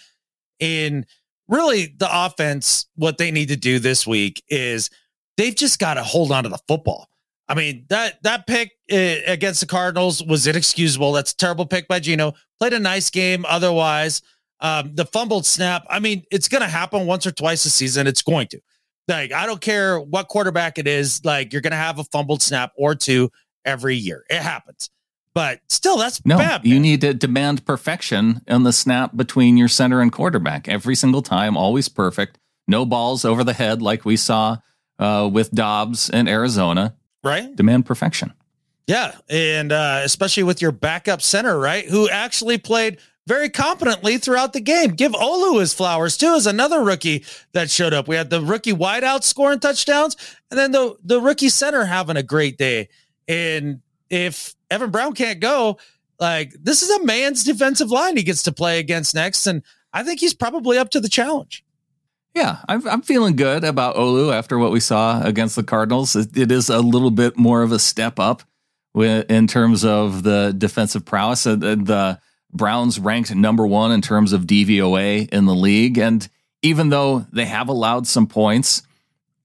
And really, the offense, what they need to do this week is they've just got to hold on to the football. I mean, that that pick uh, against the Cardinals was inexcusable. That's a terrible pick by Geno. Played a nice game otherwise. Um, the fumbled snap, I mean, it's going to happen once or twice a season. It's going to. Like, I don't care what quarterback it is, like, you're going to have a fumbled snap or two every year. It happens. But still, that's no, bad. You need to demand perfection in the snap between your center and quarterback every single time, always perfect. No balls over the head like we saw uh, with Dobbs in Arizona. Right. Demand perfection. Yeah. And uh, especially with your backup center, right? Who actually played very competently throughout the game. Give Olu his flowers too, as another rookie that showed up. We had the rookie wideout scoring touchdowns, and then the the rookie center having a great day. And if Evan Brown can't go, like this is a man's defensive line he gets to play against next, and I think he's probably up to the challenge. Yeah, I'm, I'm feeling good about Olu after what we saw against the Cardinals. it, it is a little bit more of a step up in terms of the defensive prowess. The, the Browns ranked number one in terms of DVOA in the league, and even though they have allowed some points,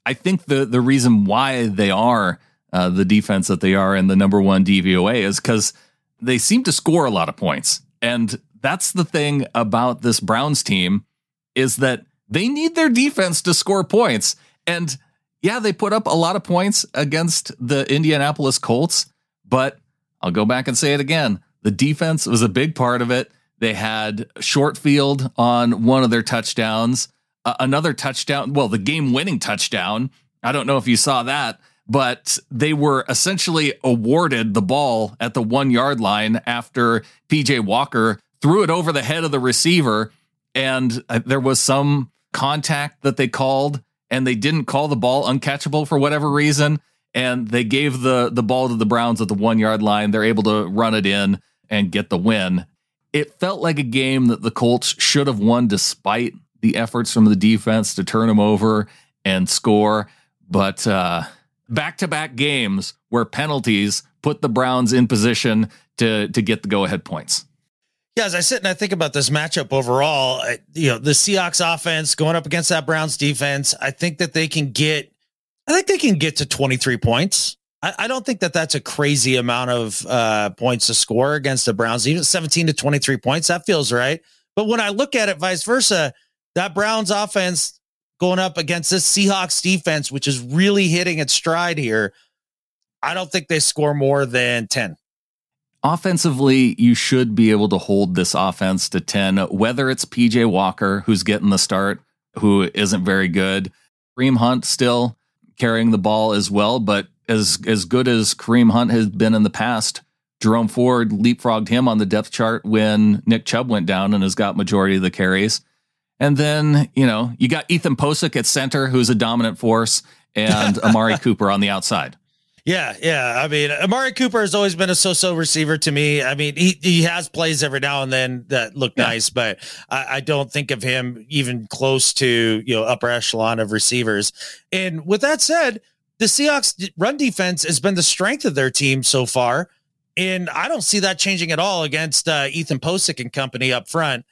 I think the the reason why they are uh, the defense that they are in the number one DVOA is because they seem to score a lot of points, and that's the thing about this Browns team is that they need their defense to score points. And yeah, they put up a lot of points against the Indianapolis Colts, but I'll go back and say it again. The defense was a big part of it. They had short field on one of their touchdowns, uh, another touchdown, well, the game winning touchdown. I don't know if you saw that, but they were essentially awarded the ball at the one yard line after PJ Walker threw it over the head of the receiver. And uh, there was some contact that they called and they didn't call the ball uncatchable for whatever reason. and they gave the the ball to the Browns at the one yard line. They're able to run it in and get the win. It felt like a game that the Colts should have won despite the efforts from the defense to turn them over and score. But back to back games where penalties put the Browns in position to to get the go ahead points. Yeah, as I sit and I think about this matchup overall, you know, the Seahawks offense going up against that Browns defense, I think that they can get, I think they can get to 23 points. I, I don't think that that's a crazy amount of uh, points to score against the Browns, even 17 to 23 points. That feels right. But when I look at it vice versa, that Browns offense going up against this Seahawks defense, which is really hitting its stride here, I don't think they score more than 10 offensively, you should be able to hold this offense to 10, whether it's PJ Walker, who's getting the start, who isn't very good. Kareem Hunt still carrying the ball as well, but as as good as Kareem Hunt has been in the past, Jerome Ford leapfrogged him on the depth chart when Nick Chubb went down and has got majority of the carries. And then, you know, you got Ethan Pocic at center, who's a dominant force, and Amari Cooper on the outside. Yeah, yeah. I mean, Amari Cooper has always been a so-so receiver to me. I mean, he he has plays every now and then that look yeah. nice, but I, I, don't think of him even close to you know upper echelon of receivers. And with that said, the Seahawks run defense has been the strength of their team so far, and I don't see that changing at all against uh, Ethan Pocic and company up front.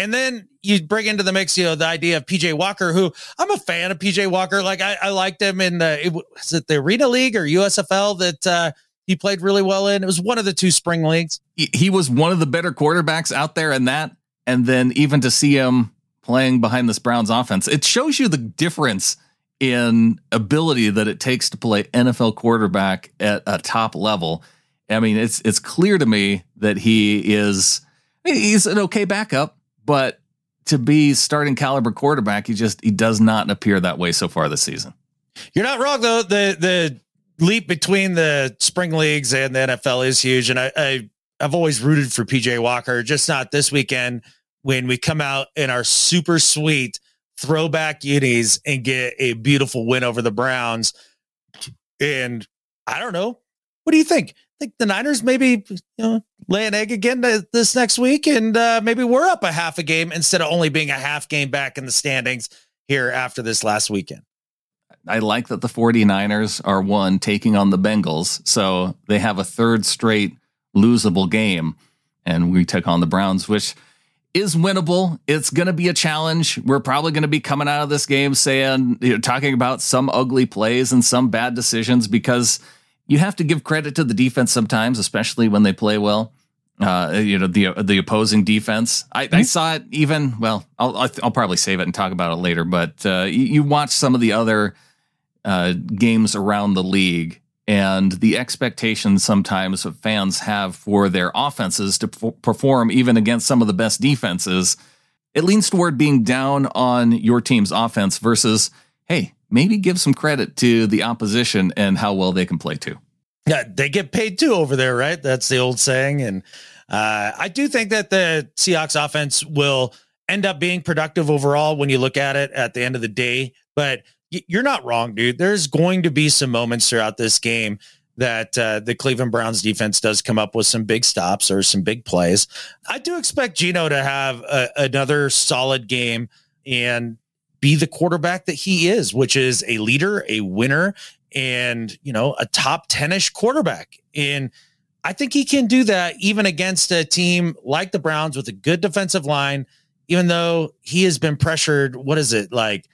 And then you bring into the mix, you know, the idea of PJ Walker, who I'm a fan of PJ Walker. Like I, I liked him in the, it, was it the Arena League or USFL that uh, he played really well in? It was one of the two spring leagues. He was one of the better quarterbacks out there in that. And then even to see him playing behind this Browns offense, it shows you the difference in ability that it takes to play NFL quarterback at a top level. I mean, it's it's clear to me that he is he's an okay backup but to be starting caliber quarterback, he just he does not appear that way so far this season. You're not wrong though. The the leap between the spring leagues and the NFL is huge, and I, I I've always rooted for PJ Walker. Just not this weekend when we come out in our super sweet throwback unis and get a beautiful win over the Browns. And I don't know. What do you think? Think the Niners maybe you know lay an egg again this next week, and uh, maybe we're up a half a game instead of only being a half game back in the standings here after this last weekend. I like that the 49ers are one taking on the Bengals, so they have a third straight losable game, and we took on the Browns, which is winnable. It's going to be a challenge. We're probably going to be coming out of this game saying, you know, talking about some ugly plays and some bad decisions because you have to give credit to the defense sometimes, especially when they play well. Uh, you know the the opposing defense. I, mm-hmm. I saw it even. Well, I'll I'll probably save it and talk about it later. But uh, you, you, watch some of the other uh, games around the league, and the expectations sometimes of fans have for their offenses to p- perform even against some of the best defenses. It leans toward being down on your team's offense versus, hey, maybe give some credit to the opposition and how well they can play too. Yeah, they get paid too over there, right? That's the old saying. And uh, I do think that the Seahawks offense will end up being productive overall when you look at it at the end of the day. But you're not wrong, dude. There's going to be some moments throughout this game that uh, the Cleveland Browns defense does come up with some big stops or some big plays. I do expect Geno to have a, another solid game and be the quarterback that he is, which is a leader, a winner, and you know, a top 10ish quarterback. And I think he can do that even against a team like the Browns with a good defensive line, even though he has been pressured. What is it like?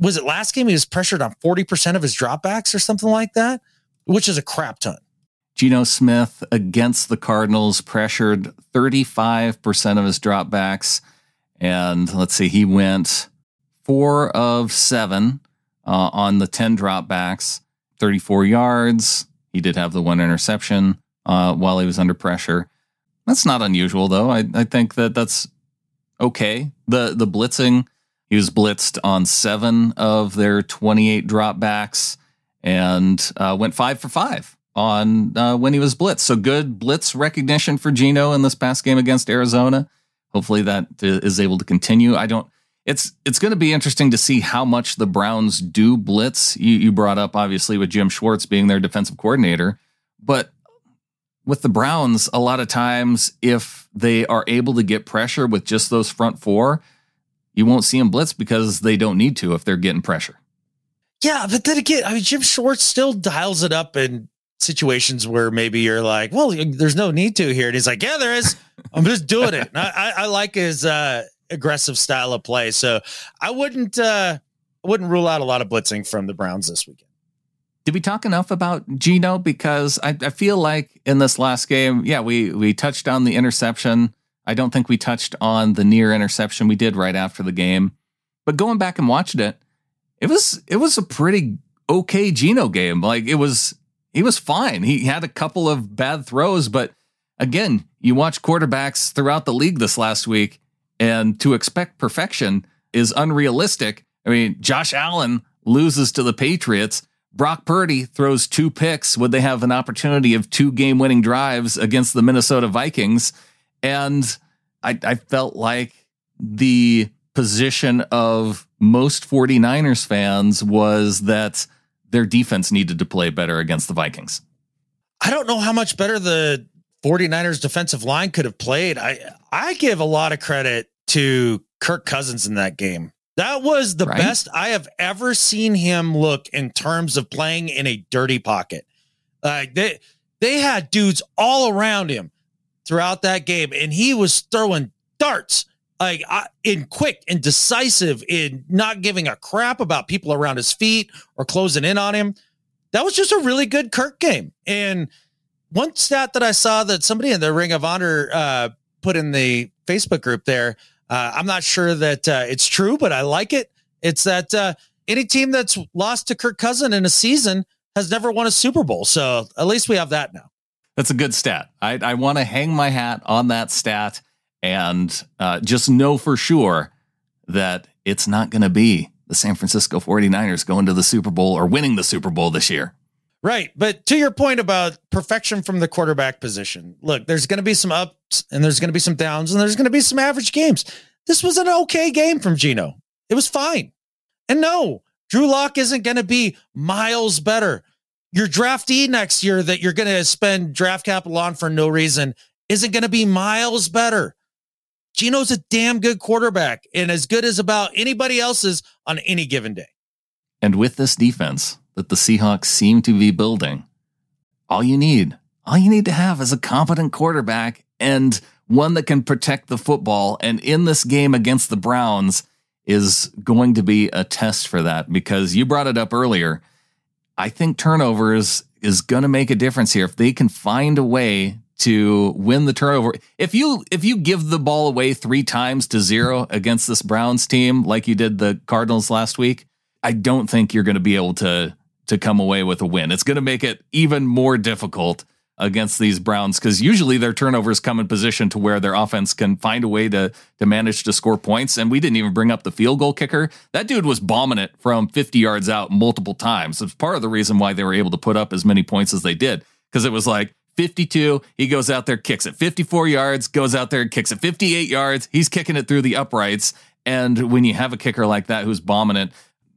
Was it last game? He was pressured on 40% of his dropbacks or something like that, which is a crap ton. Geno Smith against the Cardinals pressured 35% of his dropbacks. And let's see, he went four of seven uh, on the 10 dropbacks, 34 yards. He did have the one interception uh, while he was under pressure. That's not unusual, though. I, I think that that's okay. The the blitzing, he was blitzed on seven of their 28 dropbacks and uh, went five for five on uh, when he was blitzed. So good blitz recognition for Geno in this past game against Arizona. Hopefully that is able to continue. I don't it's it's going to be interesting to see how much the Browns do blitz. You, you brought up obviously with Jim Schwartz being their defensive coordinator, but with the Browns, a lot of times if they are able to get pressure with just those front four, you won't see them blitz because they don't need to if they're getting pressure. Yeah, but then again, I mean, Jim Schwartz still dials it up in situations where maybe you're like, well, there's no need to here. And he's like, yeah, there is. I'm just doing it. I, I, I, like his uh, aggressive style of play. So I wouldn't uh, wouldn't rule out a lot of blitzing from the Browns this weekend. Did we talk enough about Geno? Because I, I feel like in this last game, yeah, we we touched on the interception. I don't think we touched on the near interception we did right after the game. But going back and watching it, it was it was a pretty okay Geno game. Like it was he was fine. He had a couple of bad throws, but again, you watch quarterbacks throughout the league this last week, and to expect perfection is unrealistic. I mean, Josh Allen loses to the Patriots. Brock Purdy throws two picks Would they have an opportunity of two game winning drives against the Minnesota Vikings. And I, I, felt like the position of most 49ers fans was that their defense needed to play better against the Vikings. I don't know how much better the 49ers defensive line could have played. I I give a lot of credit to Kirk Cousins in that game. That was the right? best I have ever seen him look in terms of playing in a dirty pocket. Like uh, they they had dudes all around him throughout that game, and he was throwing darts like uh, in quick and decisive in not giving a crap about people around his feet or closing in on him. That was just a really good Kirk game. And one stat that I saw that somebody in the Ring of Honor uh, put in the Facebook group there uh, I'm not sure that uh, it's true, but I like it. It's that uh, any team that's lost to Kirk Cousin in a season has never won a Super Bowl. So at least we have that now. That's a good stat. I, I want to hang my hat on that stat and uh, just know for sure that it's not going to be the San Francisco 49ers going to the Super Bowl or winning the Super Bowl this year. Right. But to your point about perfection from the quarterback position, look, there's going to be some ups and there's going to be some downs and there's going to be some average games. This was an okay game from Geno. It was fine. And no, Drew Lock isn't going to be miles better. Your draftee next year that you're going to spend draft capital on for no reason isn't going to be miles better. Geno's a damn good quarterback and as good as about anybody else's on any given day. And with this defense, that the Seahawks seem to be building, all you need, all you need to have is a competent quarterback and one that can protect the football. And in this game against the Browns is going to be a test for that because you brought it up earlier. I think turnovers is going to make a difference here if they can find a way to win the turnover. If you if you give the ball away 3 times to 0 against this Browns team like you did the Cardinals last week, I don't think you're going to be able to to come away with a win. It's going to make it even more difficult against these Browns because usually their turnovers come in position to where their offense can find a way to to manage to score points. And we didn't even bring up the field goal kicker. That dude was bombing it from 50 yards out multiple times. It's part of the reason why they were able to put up as many points as they did because it was like 52, he goes out there, kicks it 54 yards, goes out there and kicks it 58 yards. He's kicking it through the uprights. And when you have a kicker like that who's bombing it,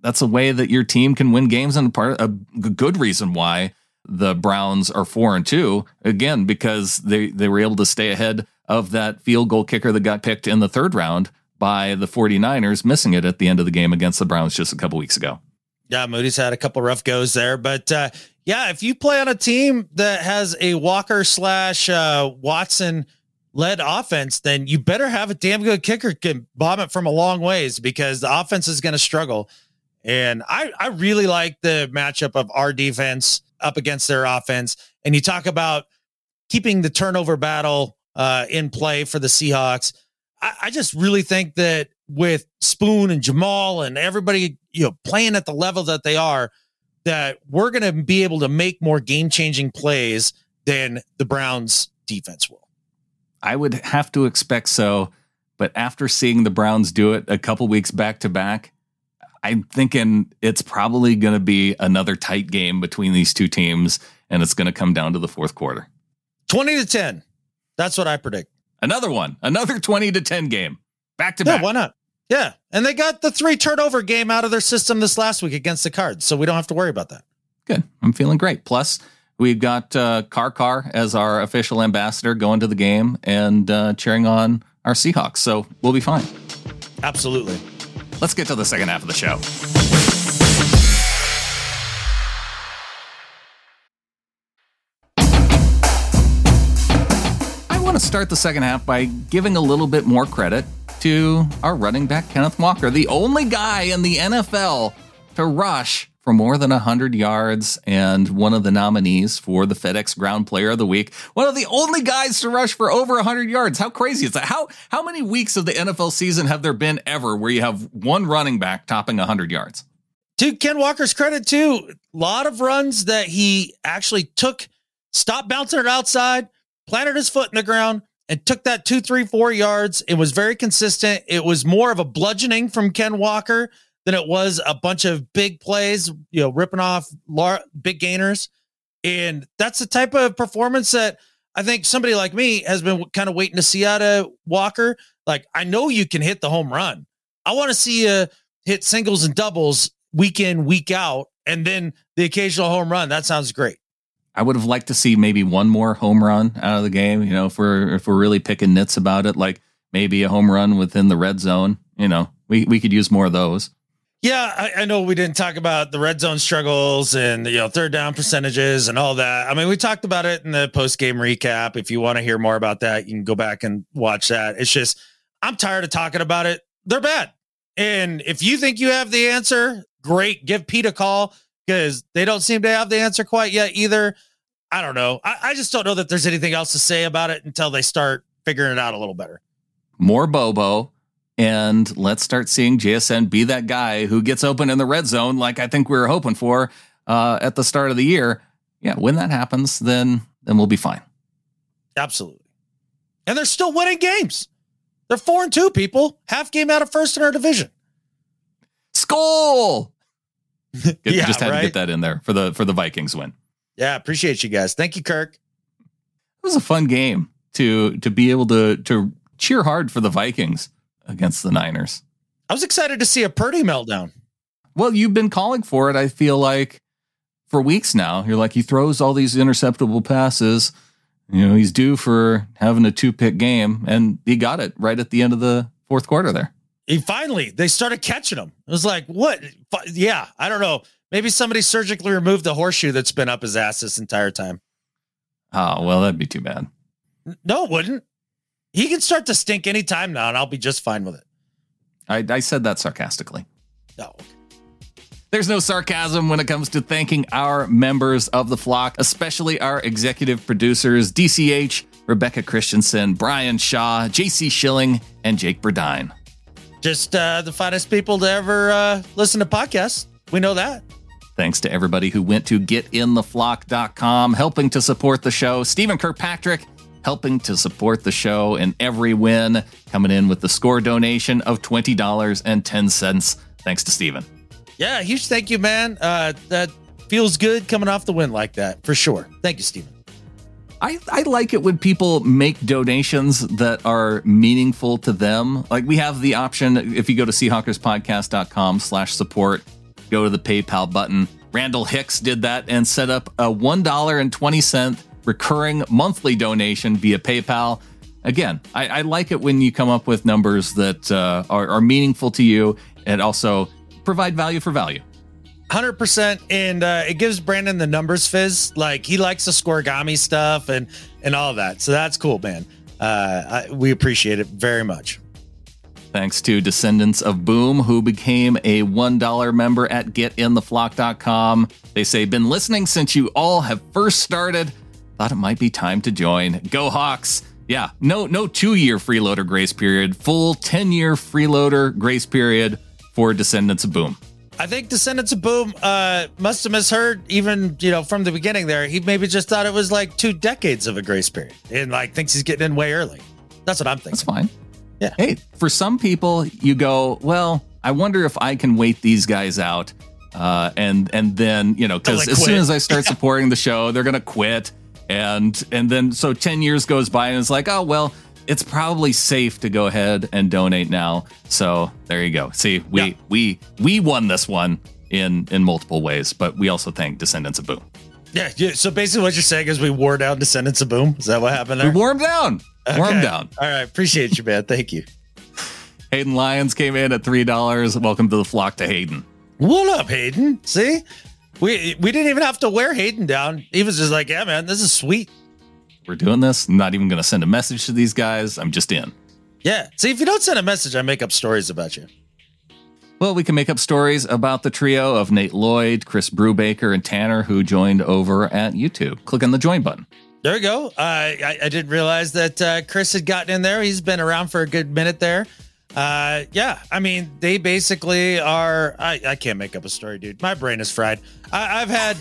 that's a way that your team can win games and part a good reason why the Browns are four and two again because they they were able to stay ahead of that field goal kicker that got picked in the third round by the 49ers missing it at the end of the game against the Browns just a couple weeks ago. Yeah, Moody's had a couple rough goes there, but uh, yeah, if you play on a team that has a Walker slash uh, Watson led offense, then you better have a damn good kicker can bomb it from a long ways because the offense is going to struggle. And I, I really like the matchup of our defense up against their offense. And you talk about keeping the turnover battle uh, in play for the Seahawks. I, I just really think that with Spoon and Jamal and everybody, you know, playing at the level that they are, that we're going to be able to make more game changing plays than the Browns defense will. I would have to expect so. But after seeing the Browns do it a couple weeks back to back, I'm thinking it's probably going to be another tight game between these two teams, and it's going to come down to the fourth quarter. 20 to 10. That's what I predict. Another one, another 20 to 10 game. Back to back. why not? Yeah, and they got the three turnover game out of their system this last week against the Cards, so we don't have to worry about that. Good. I'm feeling great. Plus, we've got uh, Car Car as our official ambassador going to the game and uh, cheering on our Seahawks, so we'll be fine. Absolutely. Let's get to the second half of the show. I want to start the second half by giving a little bit more credit to our running back, Kenneth Walker, the only guy in the NFL to rush for more than 100 yards and one of the nominees for the FedEx Ground Player of the Week. One of the only guys to rush for over 100 yards. How crazy is that? How how many weeks of the NFL season have there been ever where you have one running back topping 100 yards? To Ken Walker's credit too, a lot of runs that he actually took, stopped bouncing it outside, planted his foot in the ground, and took that two, three, four yards. It was very consistent. It was more of a bludgeoning from Ken Walker than it was a bunch of big plays, you know, ripping off lar- big gainers. And that's the type of performance that I think somebody like me has been kind of waiting to see out of Walker. Like, I know you can hit the home run. I want to see you hit singles and doubles week in, week out, and then the occasional home run. That sounds great. I would have liked to see maybe one more home run out of the game. You know, if we're if we're really picking nits about it, like maybe a home run within the red zone. You know, we we could use more of those. Yeah, I, I, know we didn't talk about the red zone struggles and you know third down percentages and all that. I mean, we talked about it in the post game recap. If you want to hear more about that, you can go back and watch that. It's just I'm tired of talking about it. They're bad, and if you think you have the answer, great. Give Pete a call because they don't seem to have the answer quite yet either. I don't know. I, I just don't know that there's anything else to say about it until they start figuring it out a little better. More Bobo and let's start seeing JSN be that guy who gets open in the red zone, like I think we were hoping for uh, at the start of the year. Yeah, when that happens, then then we'll be fine. Absolutely, and they're still winning games. They're four and two people, half game out of first in our division. Skull. yeah, just had right? to get that in there for the for the Vikings win. Yeah, appreciate you guys. Thank you, Kirk. It was a fun game to to be able to to cheer hard for the Vikings against the Niners. I was excited to see a Purdy meltdown. Well, you've been calling for it. I feel like for weeks now. You're like he throws all these interceptable passes. You know, he's due for having a two pick game, and he got it right at the end of the fourth quarter there. He finally they started catching him. It was like, what? Yeah, I don't know. Maybe somebody surgically removed the horseshoe that's been up his ass this entire time. Oh, well, that'd be too bad. No, it wouldn't. He can start to stink anytime now, and I'll be just fine with it. I, I said that sarcastically. No. There's no sarcasm when it comes to thanking our members of the flock, especially our executive producers, DCH, Rebecca Christensen, Brian Shaw, JC Schilling, and Jake Burdine. Just uh, the finest people to ever uh, listen to podcasts. We know that. Thanks to everybody who went to getintheflock.com, helping to support the show. Stephen Kirkpatrick, helping to support the show and every win, coming in with the score donation of $20.10. Thanks to Steven. Yeah, huge thank you, man. Uh, that feels good coming off the win like that, for sure. Thank you, Steven. I, I like it when people make donations that are meaningful to them. Like we have the option, if you go to seahawkerspodcast.com slash support, go to the PayPal button. Randall Hicks did that and set up a $1.20 recurring monthly donation via PayPal. Again, I, I like it when you come up with numbers that uh, are, are meaningful to you and also provide value for value. 100% and uh, it gives brandon the numbers fizz. Like he likes the scorigami stuff and and all that. So that's cool man. Uh, I, we appreciate it very much. Thanks to descendants of boom who became a $1 member at getintheflock.com they say been listening since you all have first started thought it might be time to join. Go Hawks! Yeah, no no two year freeloader grace period, full 10 year freeloader grace period for Descendants of Boom. I think Descendants of Boom uh, must have misheard even, you know, from the beginning there. He maybe just thought it was like two decades of a grace period and like thinks he's getting in way early. That's what I'm thinking. That's fine. Yeah. Hey, for some people, you go, well, I wonder if I can wait these guys out. Uh, and and then, you know, because as soon as I start supporting the show, they're going to quit and and then so 10 years goes by and it's like oh well it's probably safe to go ahead and donate now. So there you go. See, we Yeah. we we won this one in in multiple ways, but we also thank Descendants of Boom. Yeah, yeah. So basically, what you're saying is we wore down Descendants of Boom. Is that what happened We there? wore 'em down. Wore Okay. down. All right, appreciate you, man. Thank you. Hayden Lyons came in at three dollars. Welcome to the flock to Hayden. What up, Hayden? See, we we didn't even have to wear Hayden down. He was just like, "Yeah, man, this is sweet." We're doing this. I'm not even going to send a message to these guys. I'm just in. Yeah. See, if you don't send a message, I make up stories about you. Well, we can make up stories about the trio of Nate Lloyd, Chris Brubaker, and Tanner who joined over at YouTube. Click on the join button. There we go. Uh, I I didn't realize that uh, Chris had gotten in there. He's been around for a good minute there. Uh, yeah, I mean, they basically are. I, I can't make up a story, dude. My brain is fried. I, I've had.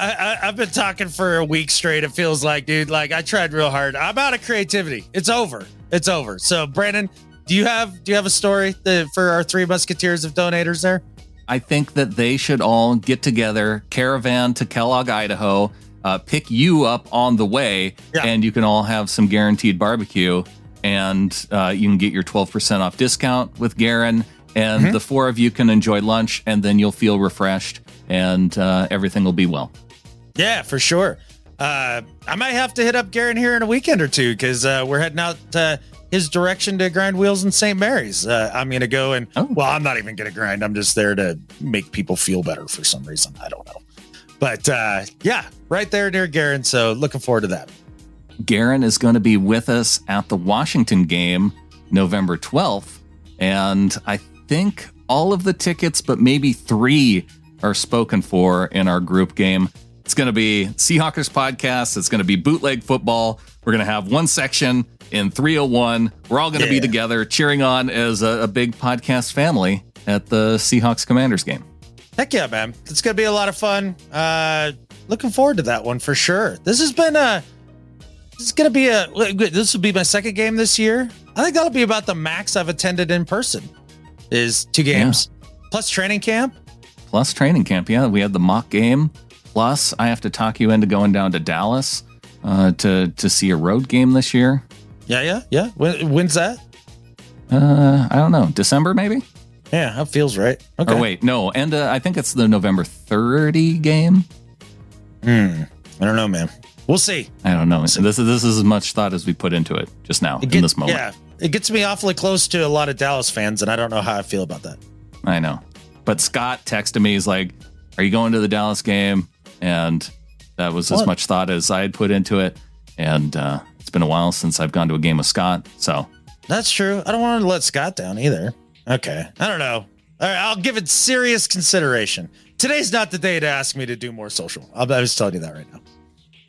I, I've been talking for a week straight. It feels like, dude. Like I tried real hard. I'm out of creativity. It's over. It's over. So, Brandon, do you have do you have a story that, for our three musketeers of donators there? I think that they should all get together, caravan to Kellogg, Idaho, uh, pick you up on the way, Yeah. and you can all have some guaranteed barbecue. And uh, you can get your 12% off discount with Garen. And Mm-hmm. the four of you can enjoy lunch, and then you'll feel refreshed, and uh, everything will be well. Yeah, for sure. Uh, I might have to hit up Garen here in a weekend or two because uh, we're heading out uh, his direction to grind wheels in St. Mary's. Uh, I'm going to go and, Oh. well, I'm not even going to grind. I'm just there to make people feel better for some reason. I don't know. But uh, yeah, right there near Garen. So looking forward to that. Garen is going to be with us at the Washington game November 12th. And I think all of the tickets, but maybe three, are spoken for in our group game. It's going to be Seahawkers podcast. It's going to be bootleg football. We're going to have one section in 301. We're all going to be together cheering on as a, a big podcast family at the Seahawks Commanders game. Heck yeah, man. It's going to be a lot of fun. Uh, looking forward to that one for sure. This has been a, this is going to be a, this will be my second game this year. I think that'll be about the max I've attended in person is two games plus training camp. Plus training camp. Yeah, we had the mock game. Plus, I have to talk you into going down to Dallas uh, to to see a road game this year. Yeah, yeah, yeah. When, when's that? Uh, I don't know, December maybe. Yeah, that feels right. Okay. Or wait, no, and uh, I think it's the November 30 game. Hmm. I don't know, man. We'll see. I don't know. This is this is as much thought as we put into it just now It in gets- this moment. Yeah, it gets me awfully close to a lot of Dallas fans, and I don't know how I feel about that. I know. But Scott texted me. He's like, "Are you going to the Dallas game?" And that was as much thought as I had put into it. And uh, it's been a while since I've gone to a game with Scott. So That's true. I don't want to let Scott down either. Okay. I don't know. All right, I'll give it serious consideration. Today's not the day to ask me to do more social. I'll, I was telling you that right now.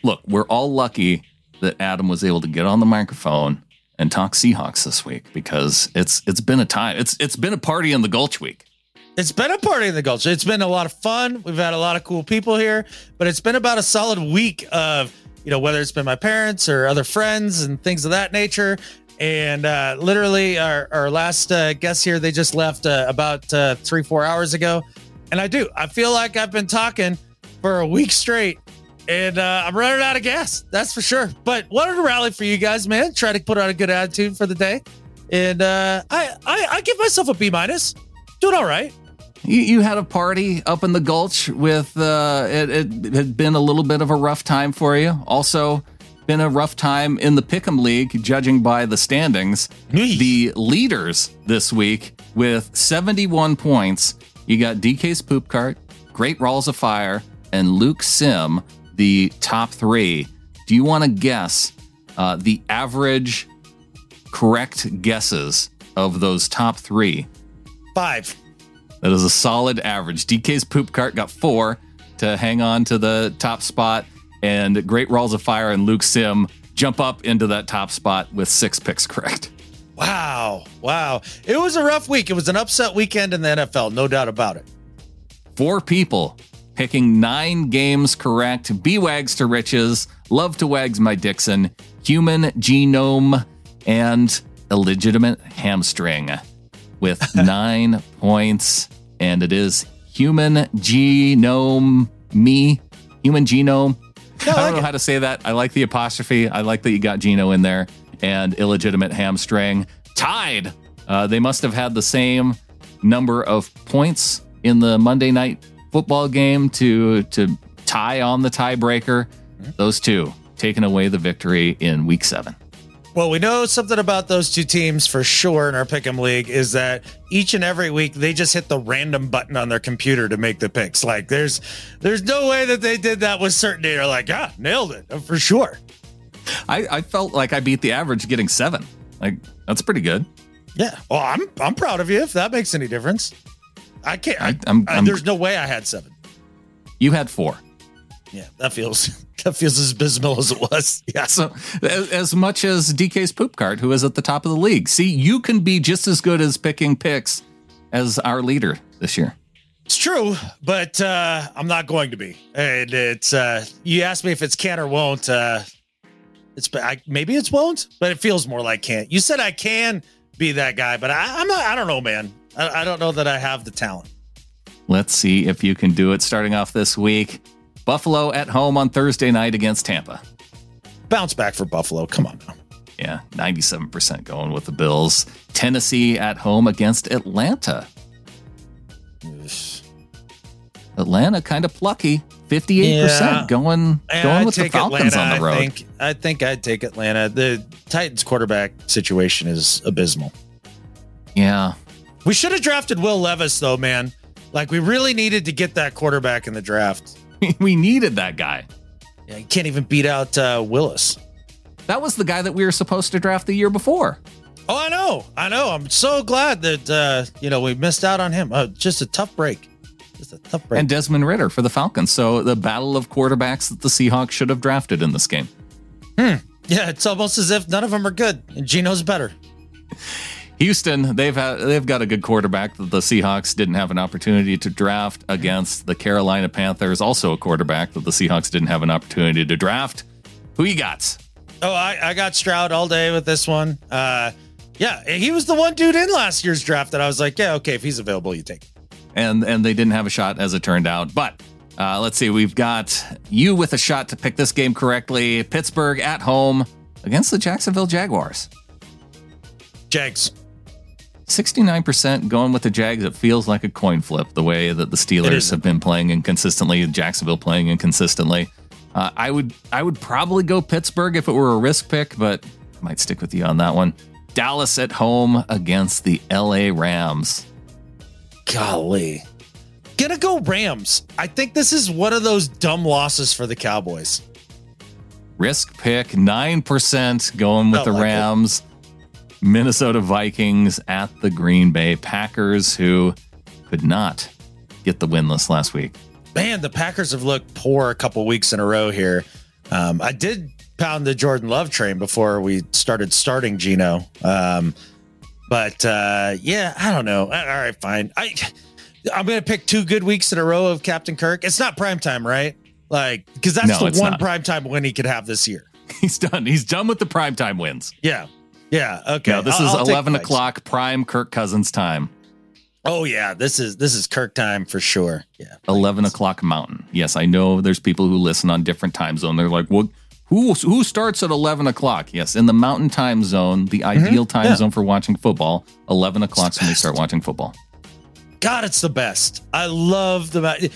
Look, we're all lucky that Adam was able to get on the microphone and talk Seahawks this week because it's it's been a time. It's it's been a party in the Gulch week. It's been a party in the Gulch. It's been a lot of fun. We've had a lot of cool people here, but it's been about a solid week of, you know, whether it's been my parents or other friends and things of that nature. And uh, literally, our, our last uh, guest here, they just left uh, about uh, three, four hours ago. And I do. I feel like I've been talking for a week straight and uh, I'm running out of gas. That's for sure. But wanted to rally for you guys, man. Try to put on a good attitude for the day. And uh, I, I, I give myself a B minus. Doing all right. You, you had a party up in the Gulch with uh, it, it had been a little bit of a rough time for you. Also, been a rough time in the Pick'em League, judging by the standings. The leaders this week with 71 points. You got DK's Poop Cart, Great Rolls of Fire, and Luke Sim, the top three. Do you want to guess uh, the average correct guesses of those top three? Five. That is a solid average. DK's Poop Cart got four to hang on to the top spot, and Great Rolls of Fire and Luke Sim jump up into that top spot with six picks correct. Wow. Wow. It was a rough week. It was an upset weekend in the NFL, no doubt about it. Four people picking nine games correct. B Wags to Riches, Love to Wags My Dixon, Human Genome, and Illegitimate Hamstring with nine points. And it is Human Genome Me, Human Genome I don't know how to say that. I like the apostrophe. I like that you got Geno in there and illegitimate hamstring tied. Uh, they must have had the same number of points in the Monday night football game to to tie on the tiebreaker. Mm-hmm. Those two taking away the victory in week seven. Well, we know something about those two teams for sure in our Pick'em League is that each and every week they just hit the random button on their computer to make the picks. Like there's there's no way that they did that with certainty. They're like, yeah, nailed it for sure. I, I felt like I beat the average getting seven. Like that's pretty good. Yeah. Well, I'm I'm proud of you if that makes any difference. I can't. I, I'm- I- I'm- there's no way I had seven. You had four. Yeah, that feels that feels as abysmal as it was. Yeah. So as, as much as DK's poop cart, who is at the top of the league. See, you can be just as good as picking picks as our leader this year. It's true, but uh, I'm not going to be. And it's uh, you asked me if it's can or won't. Uh, it's I, maybe it's won't, but it feels more like can't. You said I can be that guy, but I, I'm not. I don't know, man. I, I don't know that I have the talent. Let's see if you can do it starting off this week. Buffalo at home on Thursday night against Tampa. Bounce back for Buffalo. Come on now. Yeah, 97% going with the Bills. Tennessee at home against Atlanta. Atlanta kind of plucky. 58% Yeah. going going I'd with the Falcons Atlanta, on the road. I think. I think I'd take Atlanta. The Titans quarterback situation is abysmal. Yeah. We should have drafted Will Levis though, man. Like we really needed to get that quarterback in the draft. we needed that guy. Yeah, you can't even beat out uh, Willis. That was the guy that we were supposed to draft the year before. Oh, I know, I know. I'm so glad that uh, you know we missed out on him. Uh, just a tough break. Just a tough break. And Desmond Ridder for the Falcons. So the battle of quarterbacks that the Seahawks should have drafted in this game. Hmm. yeah, it's almost as if none of them are good, and Geno's better. Houston, they've had, they've got a good quarterback that the Seahawks didn't have an opportunity to draft against the Carolina Panthers, also a quarterback that the Seahawks didn't have an opportunity to draft. Who you got? Oh, I, I got Stroud all day with this one. Uh, yeah, he was the one dude in last year's draft that I was like, yeah, okay, if he's available, you take. it. And and they didn't have a shot as it turned out. But uh, let's see, we've got you with a shot to pick this game correctly. Pittsburgh at home against the Jacksonville Jaguars. Jags. 69% going with the Jags. It feels like a coin flip the way that the Steelers have been playing inconsistently, Jacksonville playing inconsistently. Uh, I would I would probably go Pittsburgh if it were a risk pick, but I might stick with you on that one. Dallas at home against the LA Rams. Golly. Gonna go Rams. I think this is one of those dumb losses for the Cowboys. Risk pick 9% going with Felt the like it. Minnesota Vikings at the Green Bay Packers, who could not get the winless last week. Man, the Packers have looked poor a couple weeks in a row here. Um, I did pound the Jordan Love train before we started starting Gino. Um, but uh, yeah, I don't know. All right, fine. I I'm gonna pick two good weeks in a row of Captain Kirk. It's not prime time, right? Like, because that's No, the one prime time win he could have this year. He's done. He's done with the primetime wins. Yeah, yeah. Okay. No, this I'll- is I'll 11 o'clock prime Kirk Cousins time. Oh yeah, this is this is Kirk time for sure. Yeah. 11 o'clock mountain. Yes, I know there's people who listen on different time zone. They're like, well, who, who starts at 11 o'clock? Yes, in the mountain time zone, the ideal time Mm-hmm. yeah. zone for watching football, 11 o'clock when we start watching football. God, it's the best. I love the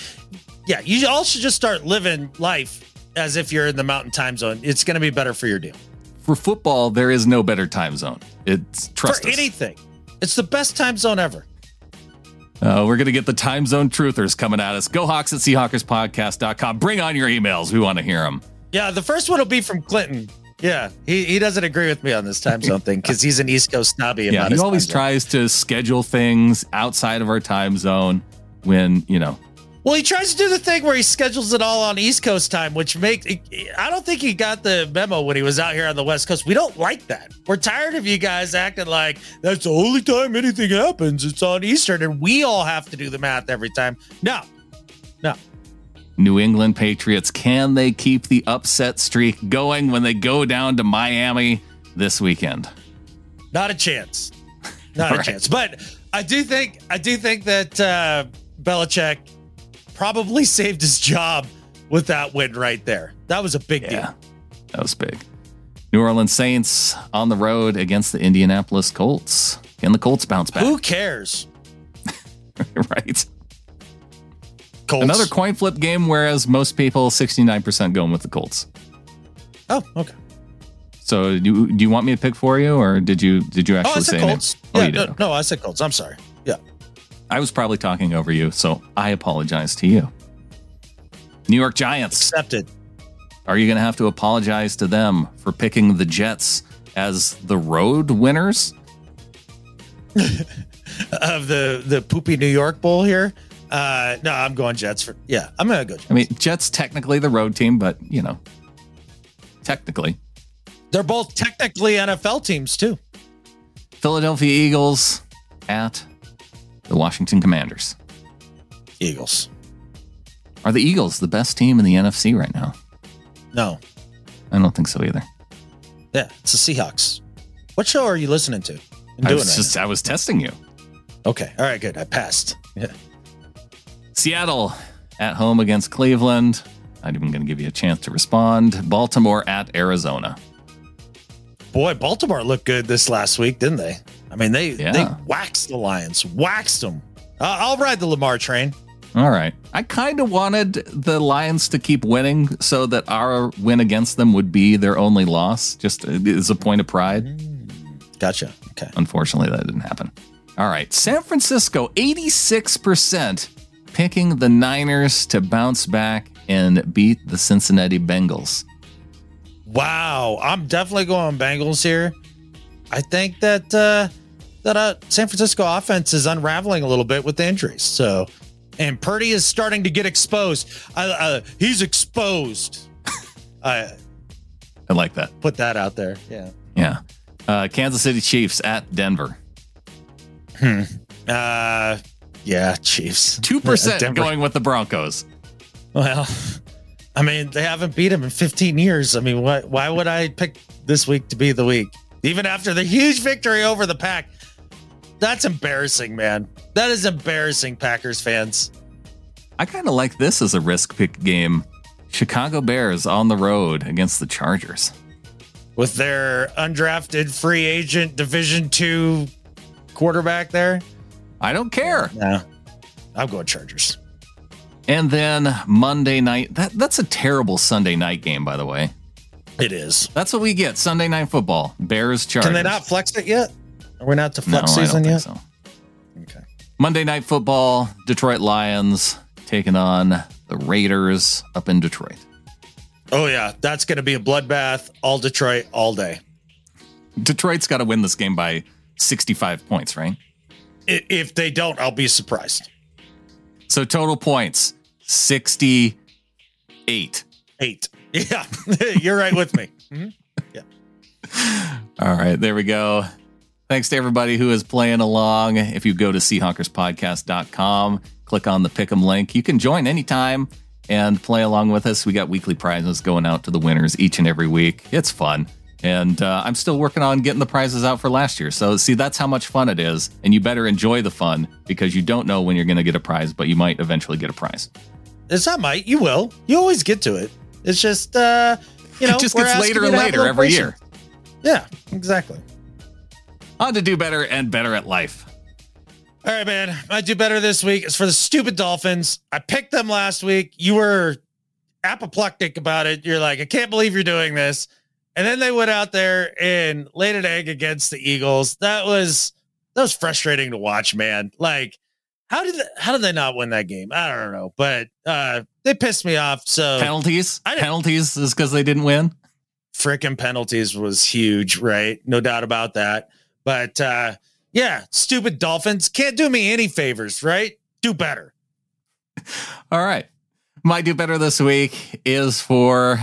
Yeah, you all should just start living life as if you're in the mountain time zone. It's going to be better for your deal. For football, there is no better time zone. It's trust for us. anything. It's the best time zone ever. Uh, we're going to get the time zone truthers coming at us. Go Hawks at SeahawkersPodcast.com. Bring on your emails. We want to hear them. Yeah, the first one will be from Clinton. Yeah, he, he doesn't agree with me on this time zone thing because he's an East Coast snobby. Yeah, he always tries to schedule things outside of our time zone when, you know, Well, he tries to do the thing where he schedules it all on East Coast time, which makes I don't think he got the memo when he was out here on the West Coast. We don't like that. We're tired of you guys acting like that's the only time anything happens. It's on Eastern, and we all have to do the math every time. No, no. New England Patriots, can they keep the upset streak going when they go down to Miami this weekend? Not a chance. Not a Right. chance. But I do think I do think that uh, Belichick probably saved his job with that win right there. That was a big Yeah, deal. that was big. New Orleans Saints on the road against the Indianapolis Colts. Can the Colts bounce back? Who cares? right. Colts. Another coin flip game, whereas most people, 69% going with the Colts. Oh, okay. So do you, do you want me to pick for you, or did you did you Oh, I actually said say Colts. it? Oh, yeah, no, no, I said Colts. I'm sorry. Yeah. I was probably talking over you, so I apologize to you. New York Giants. Accepted. Are you going to have to apologize to them for picking the Jets as the road winners? Of the the poopy New York Bowl here. Uh no, I'm going Jets for yeah, I'm gonna go Jets. I mean, Jets technically the road team, but you know, technically, They're both technically NFL teams too. Philadelphia Eagles at the Washington Commanders. Eagles. Are the Eagles the best team in the NFC right now? No. I don't think so either. Yeah, it's the Seahawks. What show are you listening to? I was right just I was testing you. Okay. All right, good. I passed. Yeah. Seattle at home against Cleveland. Not even going to give you a chance to respond. Baltimore at Arizona. Boy, Baltimore looked good this last week, didn't they? I mean, they Yeah. they waxed the Lions, waxed them. Uh, I'll ride the Lamar train. All right. I kind of wanted the Lions to keep winning so that our win against them would be their only loss, just as a point of pride. Gotcha. Okay. Unfortunately, that didn't happen. All right. San Francisco, 86% picking the Niners to bounce back and beat the Cincinnati Bengals. Wow, I'm definitely going Bengals here. I think that uh, that uh, San Francisco offense is unraveling a little bit with the injuries. So, and Purdy is starting to get exposed. Uh, uh, he's exposed. I I like that. put that out there. Yeah. Yeah. Uh, Kansas City Chiefs at Denver. Hmm. Uh, yeah, Chiefs. 2% Denver. going with the Broncos. Well, I mean, they haven't beat him in 15 years. I mean, why why would I pick this week to be the week? Even after the huge victory over the pack. That's embarrassing, man. That is embarrassing, Packers fans. I kind of like this as a risk pick game. Chicago Bears on the road against the Chargers. With their undrafted free agent division two quarterback there. I don't care. No. I'm going Chargers. And then Monday night. That that's a terrible Sunday night game, by the way. It is. That's what we get. Sunday night football. Bears Chargers. Can they not flex it yet? Are we not to No, flex don't season yet? so. Okay. Monday night football. Detroit Lions taking on the Raiders up in Detroit. Oh yeah, that's going to be a bloodbath. All Detroit, all day. Detroit's got to win this game by 65 points, right? If they don't, I'll be surprised. So total points 68. Eight. Yeah, you're right with me. Mm-hmm. Yeah. All right, there we go. Thanks to everybody who is playing along. If you go to seahawkerspodcast.com, click on the pick'em link, you can join anytime and play along with us. We got weekly prizes going out to the winners each and every week. It's fun. And uh, I'm still working on getting the prizes out for last year. So, see, that's how much fun it is. And you better enjoy the fun because you don't know when you're going to get a prize, but you might eventually get a prize. It's not might. You will. You always get to it. It's just, uh, you know, it just gets later and to have a later every year. Yeah, exactly. On to do better and better at life. All right, man. I do better this week. It's for the stupid Dolphins. I picked them last week. You were apoplectic about it. You're like, I can't believe you're doing this. And then they went out there and laid an egg against the Eagles. That was that was frustrating to watch, man. Like, how did how did they not win that game? I don't know, but uh they pissed me off. So Penalties? I Penalties is because they didn't win? freaking penalties was huge, right? No doubt about that. But uh yeah, stupid Dolphins can't do me any favors, right? Do better. All right. My do better this week is for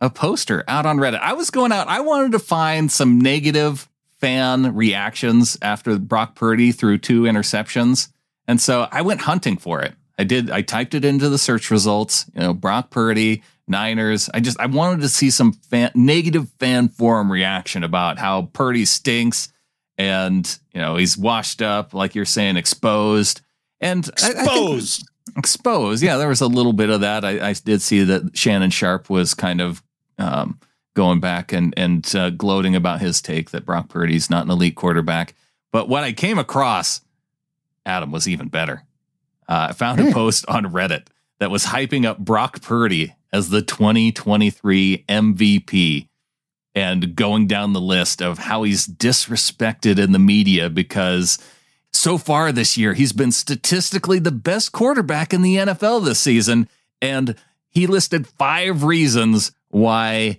a poster out on Reddit. I was going out, I wanted to find some negative fan reactions after Brock Purdy threw two interceptions. And so I went hunting for it. I did, I typed it into the search results, you know, Brock Purdy, Niners. I just, I wanted to see some fan, negative fan forum reaction about how Purdy stinks and, you know, he's washed up, like you're saying, exposed. And I- I Exposed. exposed. Yeah, there was a little bit of that. I, I did see that Shannon Sharpe was kind of um, going back and and uh, gloating about his take that Brock Purdy's not an elite quarterback. But what I came across, Adam was even better. Uh, I found a hmm. post on Reddit that was hyping up Brock Purdy as the 2023 MVP and going down the list of how he's disrespected in the media because so far this year, he's been statistically the best quarterback in the NFL this season. And he listed five reasons why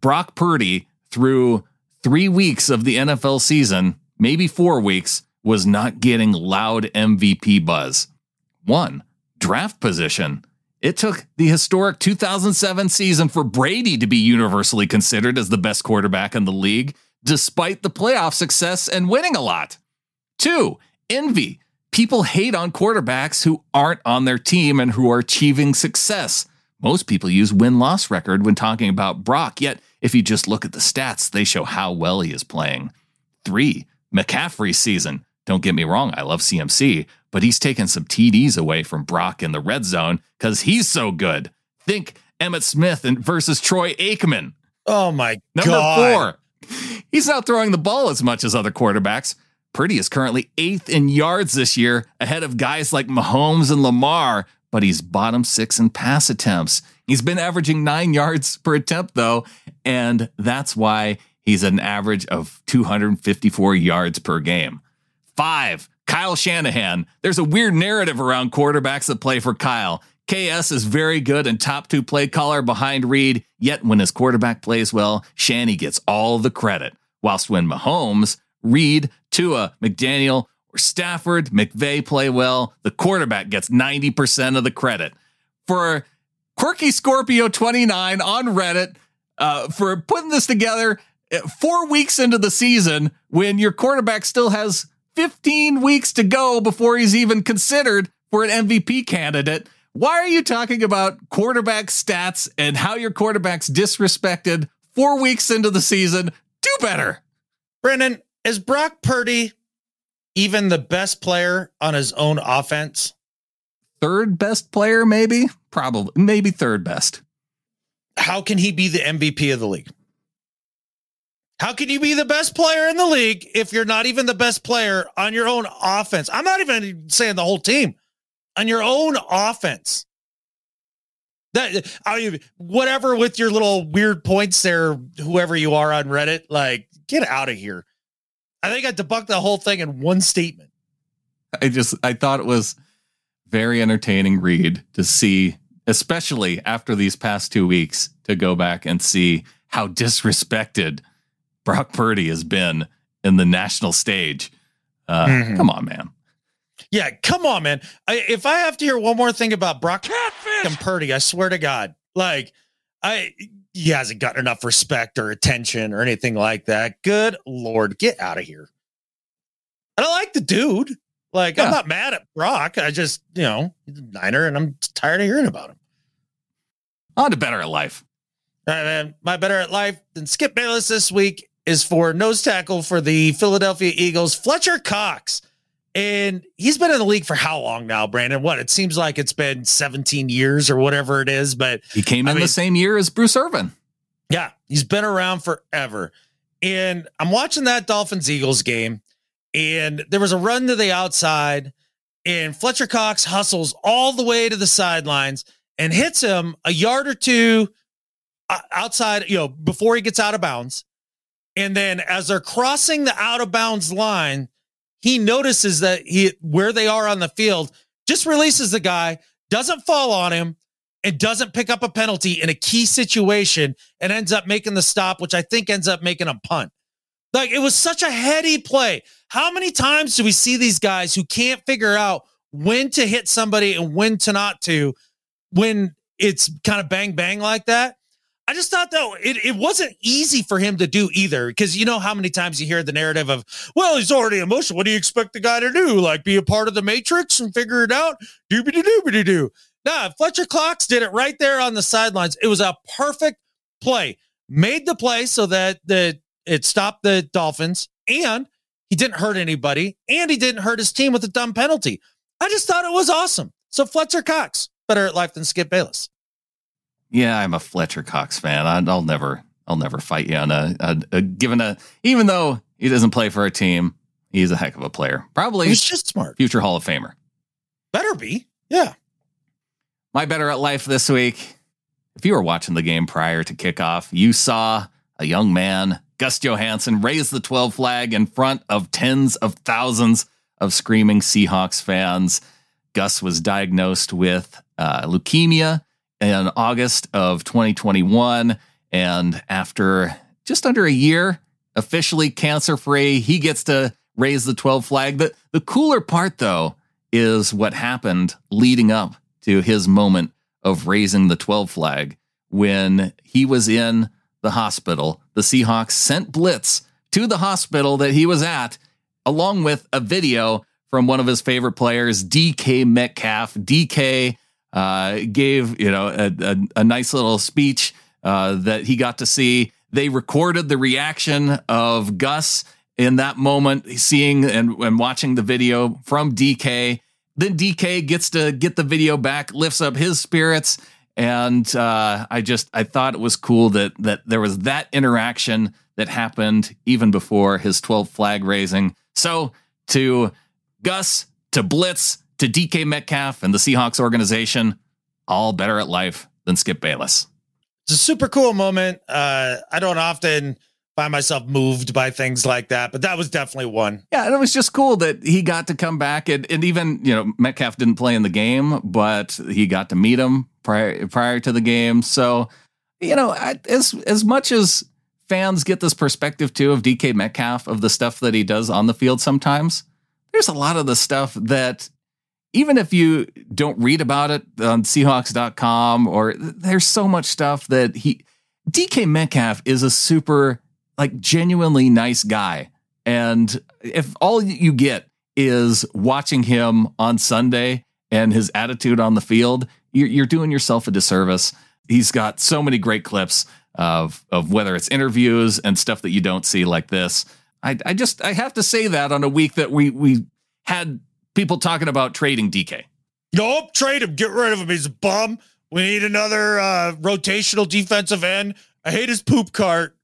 Brock Purdy, through three weeks of the NFL season, maybe four weeks, was not getting loud MVP buzz. One, draft position. It took the historic 2007 season for Brady to be universally considered as the best quarterback in the league, despite the playoff success and winning a lot. Two, envy. People hate on quarterbacks who aren't on their team and who are achieving success. Most people use win loss record when talking about Brock, yet, if you just look at the stats, they show how well he is playing. Three, McCaffrey season. Don't get me wrong, I love CMC, but he's taken some TDs away from Brock in the red zone because he's so good. Think Emmitt Smith and versus Troy Aikman. Oh my god. Number God. four, he's not throwing the ball as much as other quarterbacks. Purdy is currently eighth in yards this year, ahead of guys like Mahomes and Lamar, but he's bottom six in pass attempts. He's been averaging nine yards per attempt, though, and that's why he's an average of 254 yards per game. Five, Kyle Shanahan. There's a weird narrative around quarterbacks that play for Kyle. KS is very good and top two play caller behind Reid, yet when his quarterback plays well, Shanny gets all the credit. Whilst when Mahomes, Reid, Tua, McDaniel, or Stafford, McVay play well, the quarterback gets 90% of the credit. For Quirky Scorpio 29 on Reddit, uh, for putting this together uh, four weeks into the season when your quarterback still has 15 weeks to go before he's even considered for an MVP candidate. Why are you talking about quarterback stats and how your quarterback's disrespected four weeks into the season? Do better. Brendan, is Brock Purdy even the best player on his own offense? Third best player, maybe? Probably, maybe third best. How can he be the MVP of the league? How can you be the best player in the league if you're not even the best player on your own offense? I'm not even saying the whole team, on your own offense. That I whatever with your little weird points there, whoever you are on Reddit, like get out of here. I think I debunked the whole thing in one statement. I just I thought it was very entertaining read to see, especially after these past two weeks, to go back and see how disrespected Brock Purdy has been in the national stage. Uh, mm-hmm. Come on, man. Yeah, come on, man. I, if I have to hear one more thing about Brock Catfish. and Purdy, I swear to God, like I he hasn't gotten enough respect or attention or anything like that. Good lord, get out of here. And I like the dude. Like yeah. I'm not mad at Brock. I just you know he's a Niner, and I'm tired of hearing about him. On to better at life. All right, man. My better at life than Skip Bayless this week is for nose tackle for the Philadelphia Eagles, Fletcher Cox. And he's been in the league for how long now, Brandon? What? It seems like it's been 17 years or whatever it is, but he came in I mean, the same year as Bruce Irvin. Yeah, he's been around forever. And I'm watching that Dolphins Eagles game, and there was a run to the outside, and Fletcher Cox hustles all the way to the sidelines and hits him a yard or two uh, outside, you know, before he gets out of bounds. And then as they're crossing the out of bounds line, he notices that he where they are on the field, just releases the guy, doesn't fall on him, and doesn't pick up a penalty in a key situation and ends up making the stop, which I think ends up making a punt. Like it was such a heady play. How many times do we see these guys who can't figure out when to hit somebody and when to not to when it's kind of bang bang like that? I just thought though it, it wasn't easy for him to do either because you know how many times you hear the narrative of well he's already emotional. What do you expect the guy to do? Like be a part of the matrix and figure it out? Doobity doobity doo nah Fletcher Cox did it right there on the sidelines. It was a perfect play. Made the play so that the it stopped the Dolphins and he didn't hurt anybody and he didn't hurt his team with a dumb penalty. I just thought it was awesome. So Fletcher Cox, better at life than Skip Bayless. Yeah, I'm a Fletcher Cox fan. I, will never, I'll never fight you on a, a, a, given a, even though he doesn't play for a team, he's a heck of a player. Probably he's just smart. Future Hall of Famer. Better be. Yeah. My better at life this week. If you were watching the game prior to kickoff, you saw a young man, Gus Johansen, raise the 12 flag in front of tens of thousands of screaming Seahawks fans. Gus was diagnosed with uh, leukemia in August of 2021. And after just under a year, officially cancer free, he gets to raise the 12 flag. The, the cooler part, though, is what happened leading up to his moment of raising the 12 flag when he was in the hospital. The Seahawks sent blitz to the hospital that he was at, along with a video from one of his favorite players, DK Metcalf. DK uh, gave you know a, a, a nice little speech uh, that he got to see. They recorded the reaction of Gus in that moment, seeing and, and watching the video from DK. Then DK gets to get the video back, lifts up his spirits, and uh, I just I thought it was cool that that there was that interaction that happened even before his 12th flag raising. So to Gus, to Blitz, to DK Metcalf and the Seahawks organization, all better at life than Skip Bayless. It's a super cool moment. Uh, I don't often find myself moved by things like that, but that was definitely one. Yeah, and it was just cool that he got to come back and, and even, you know, Metcalf didn't play in the game, but he got to meet him prior prior to the game. So, you know, as as much as fans get this perspective too of DK Metcalf of the stuff that he does on the field sometimes, there's a lot of the stuff that even if you don't read about it on Seahawks.com or there's so much stuff that he DK Metcalf is a super like genuinely nice guy. And if all you get is watching him on Sunday and his attitude on the field, you're, you're doing yourself a disservice. He's got so many great clips of of whether it's interviews and stuff that you don't see like this. I, I just I have to say that on a week that we we had people talking about trading DK. Nope, trade him. Get rid of him. He's a bum. We need another uh, rotational defensive end. I hate his poop cart.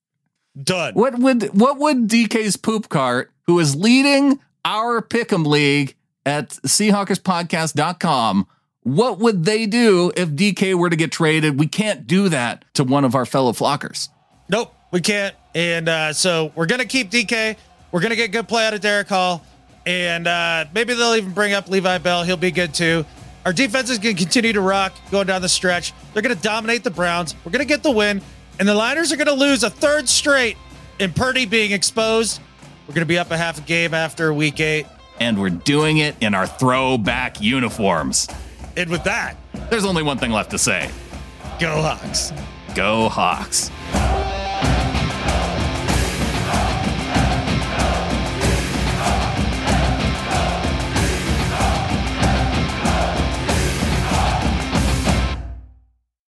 Done. What would what would DK's poop cart, who is leading our pick'em league at Seahawkerspodcast.com, what would they do if DK were to get traded? We can't do that to one of our fellow flockers. Nope, we can't. And uh, so we're gonna keep DK. We're gonna get good play out of Derick Hall, and uh, maybe they'll even bring up Levi Bell. He'll be good too. Our defense is gonna continue to rock going down the stretch. They're gonna dominate the Browns. We're gonna get the win. And the Niners are going to lose a third straight in Purdy being exposed. We're going to be up a half a game after week eight. And we're doing it in our throwback uniforms. And with that, there's only one thing left to say Go Hawks. Go Hawks.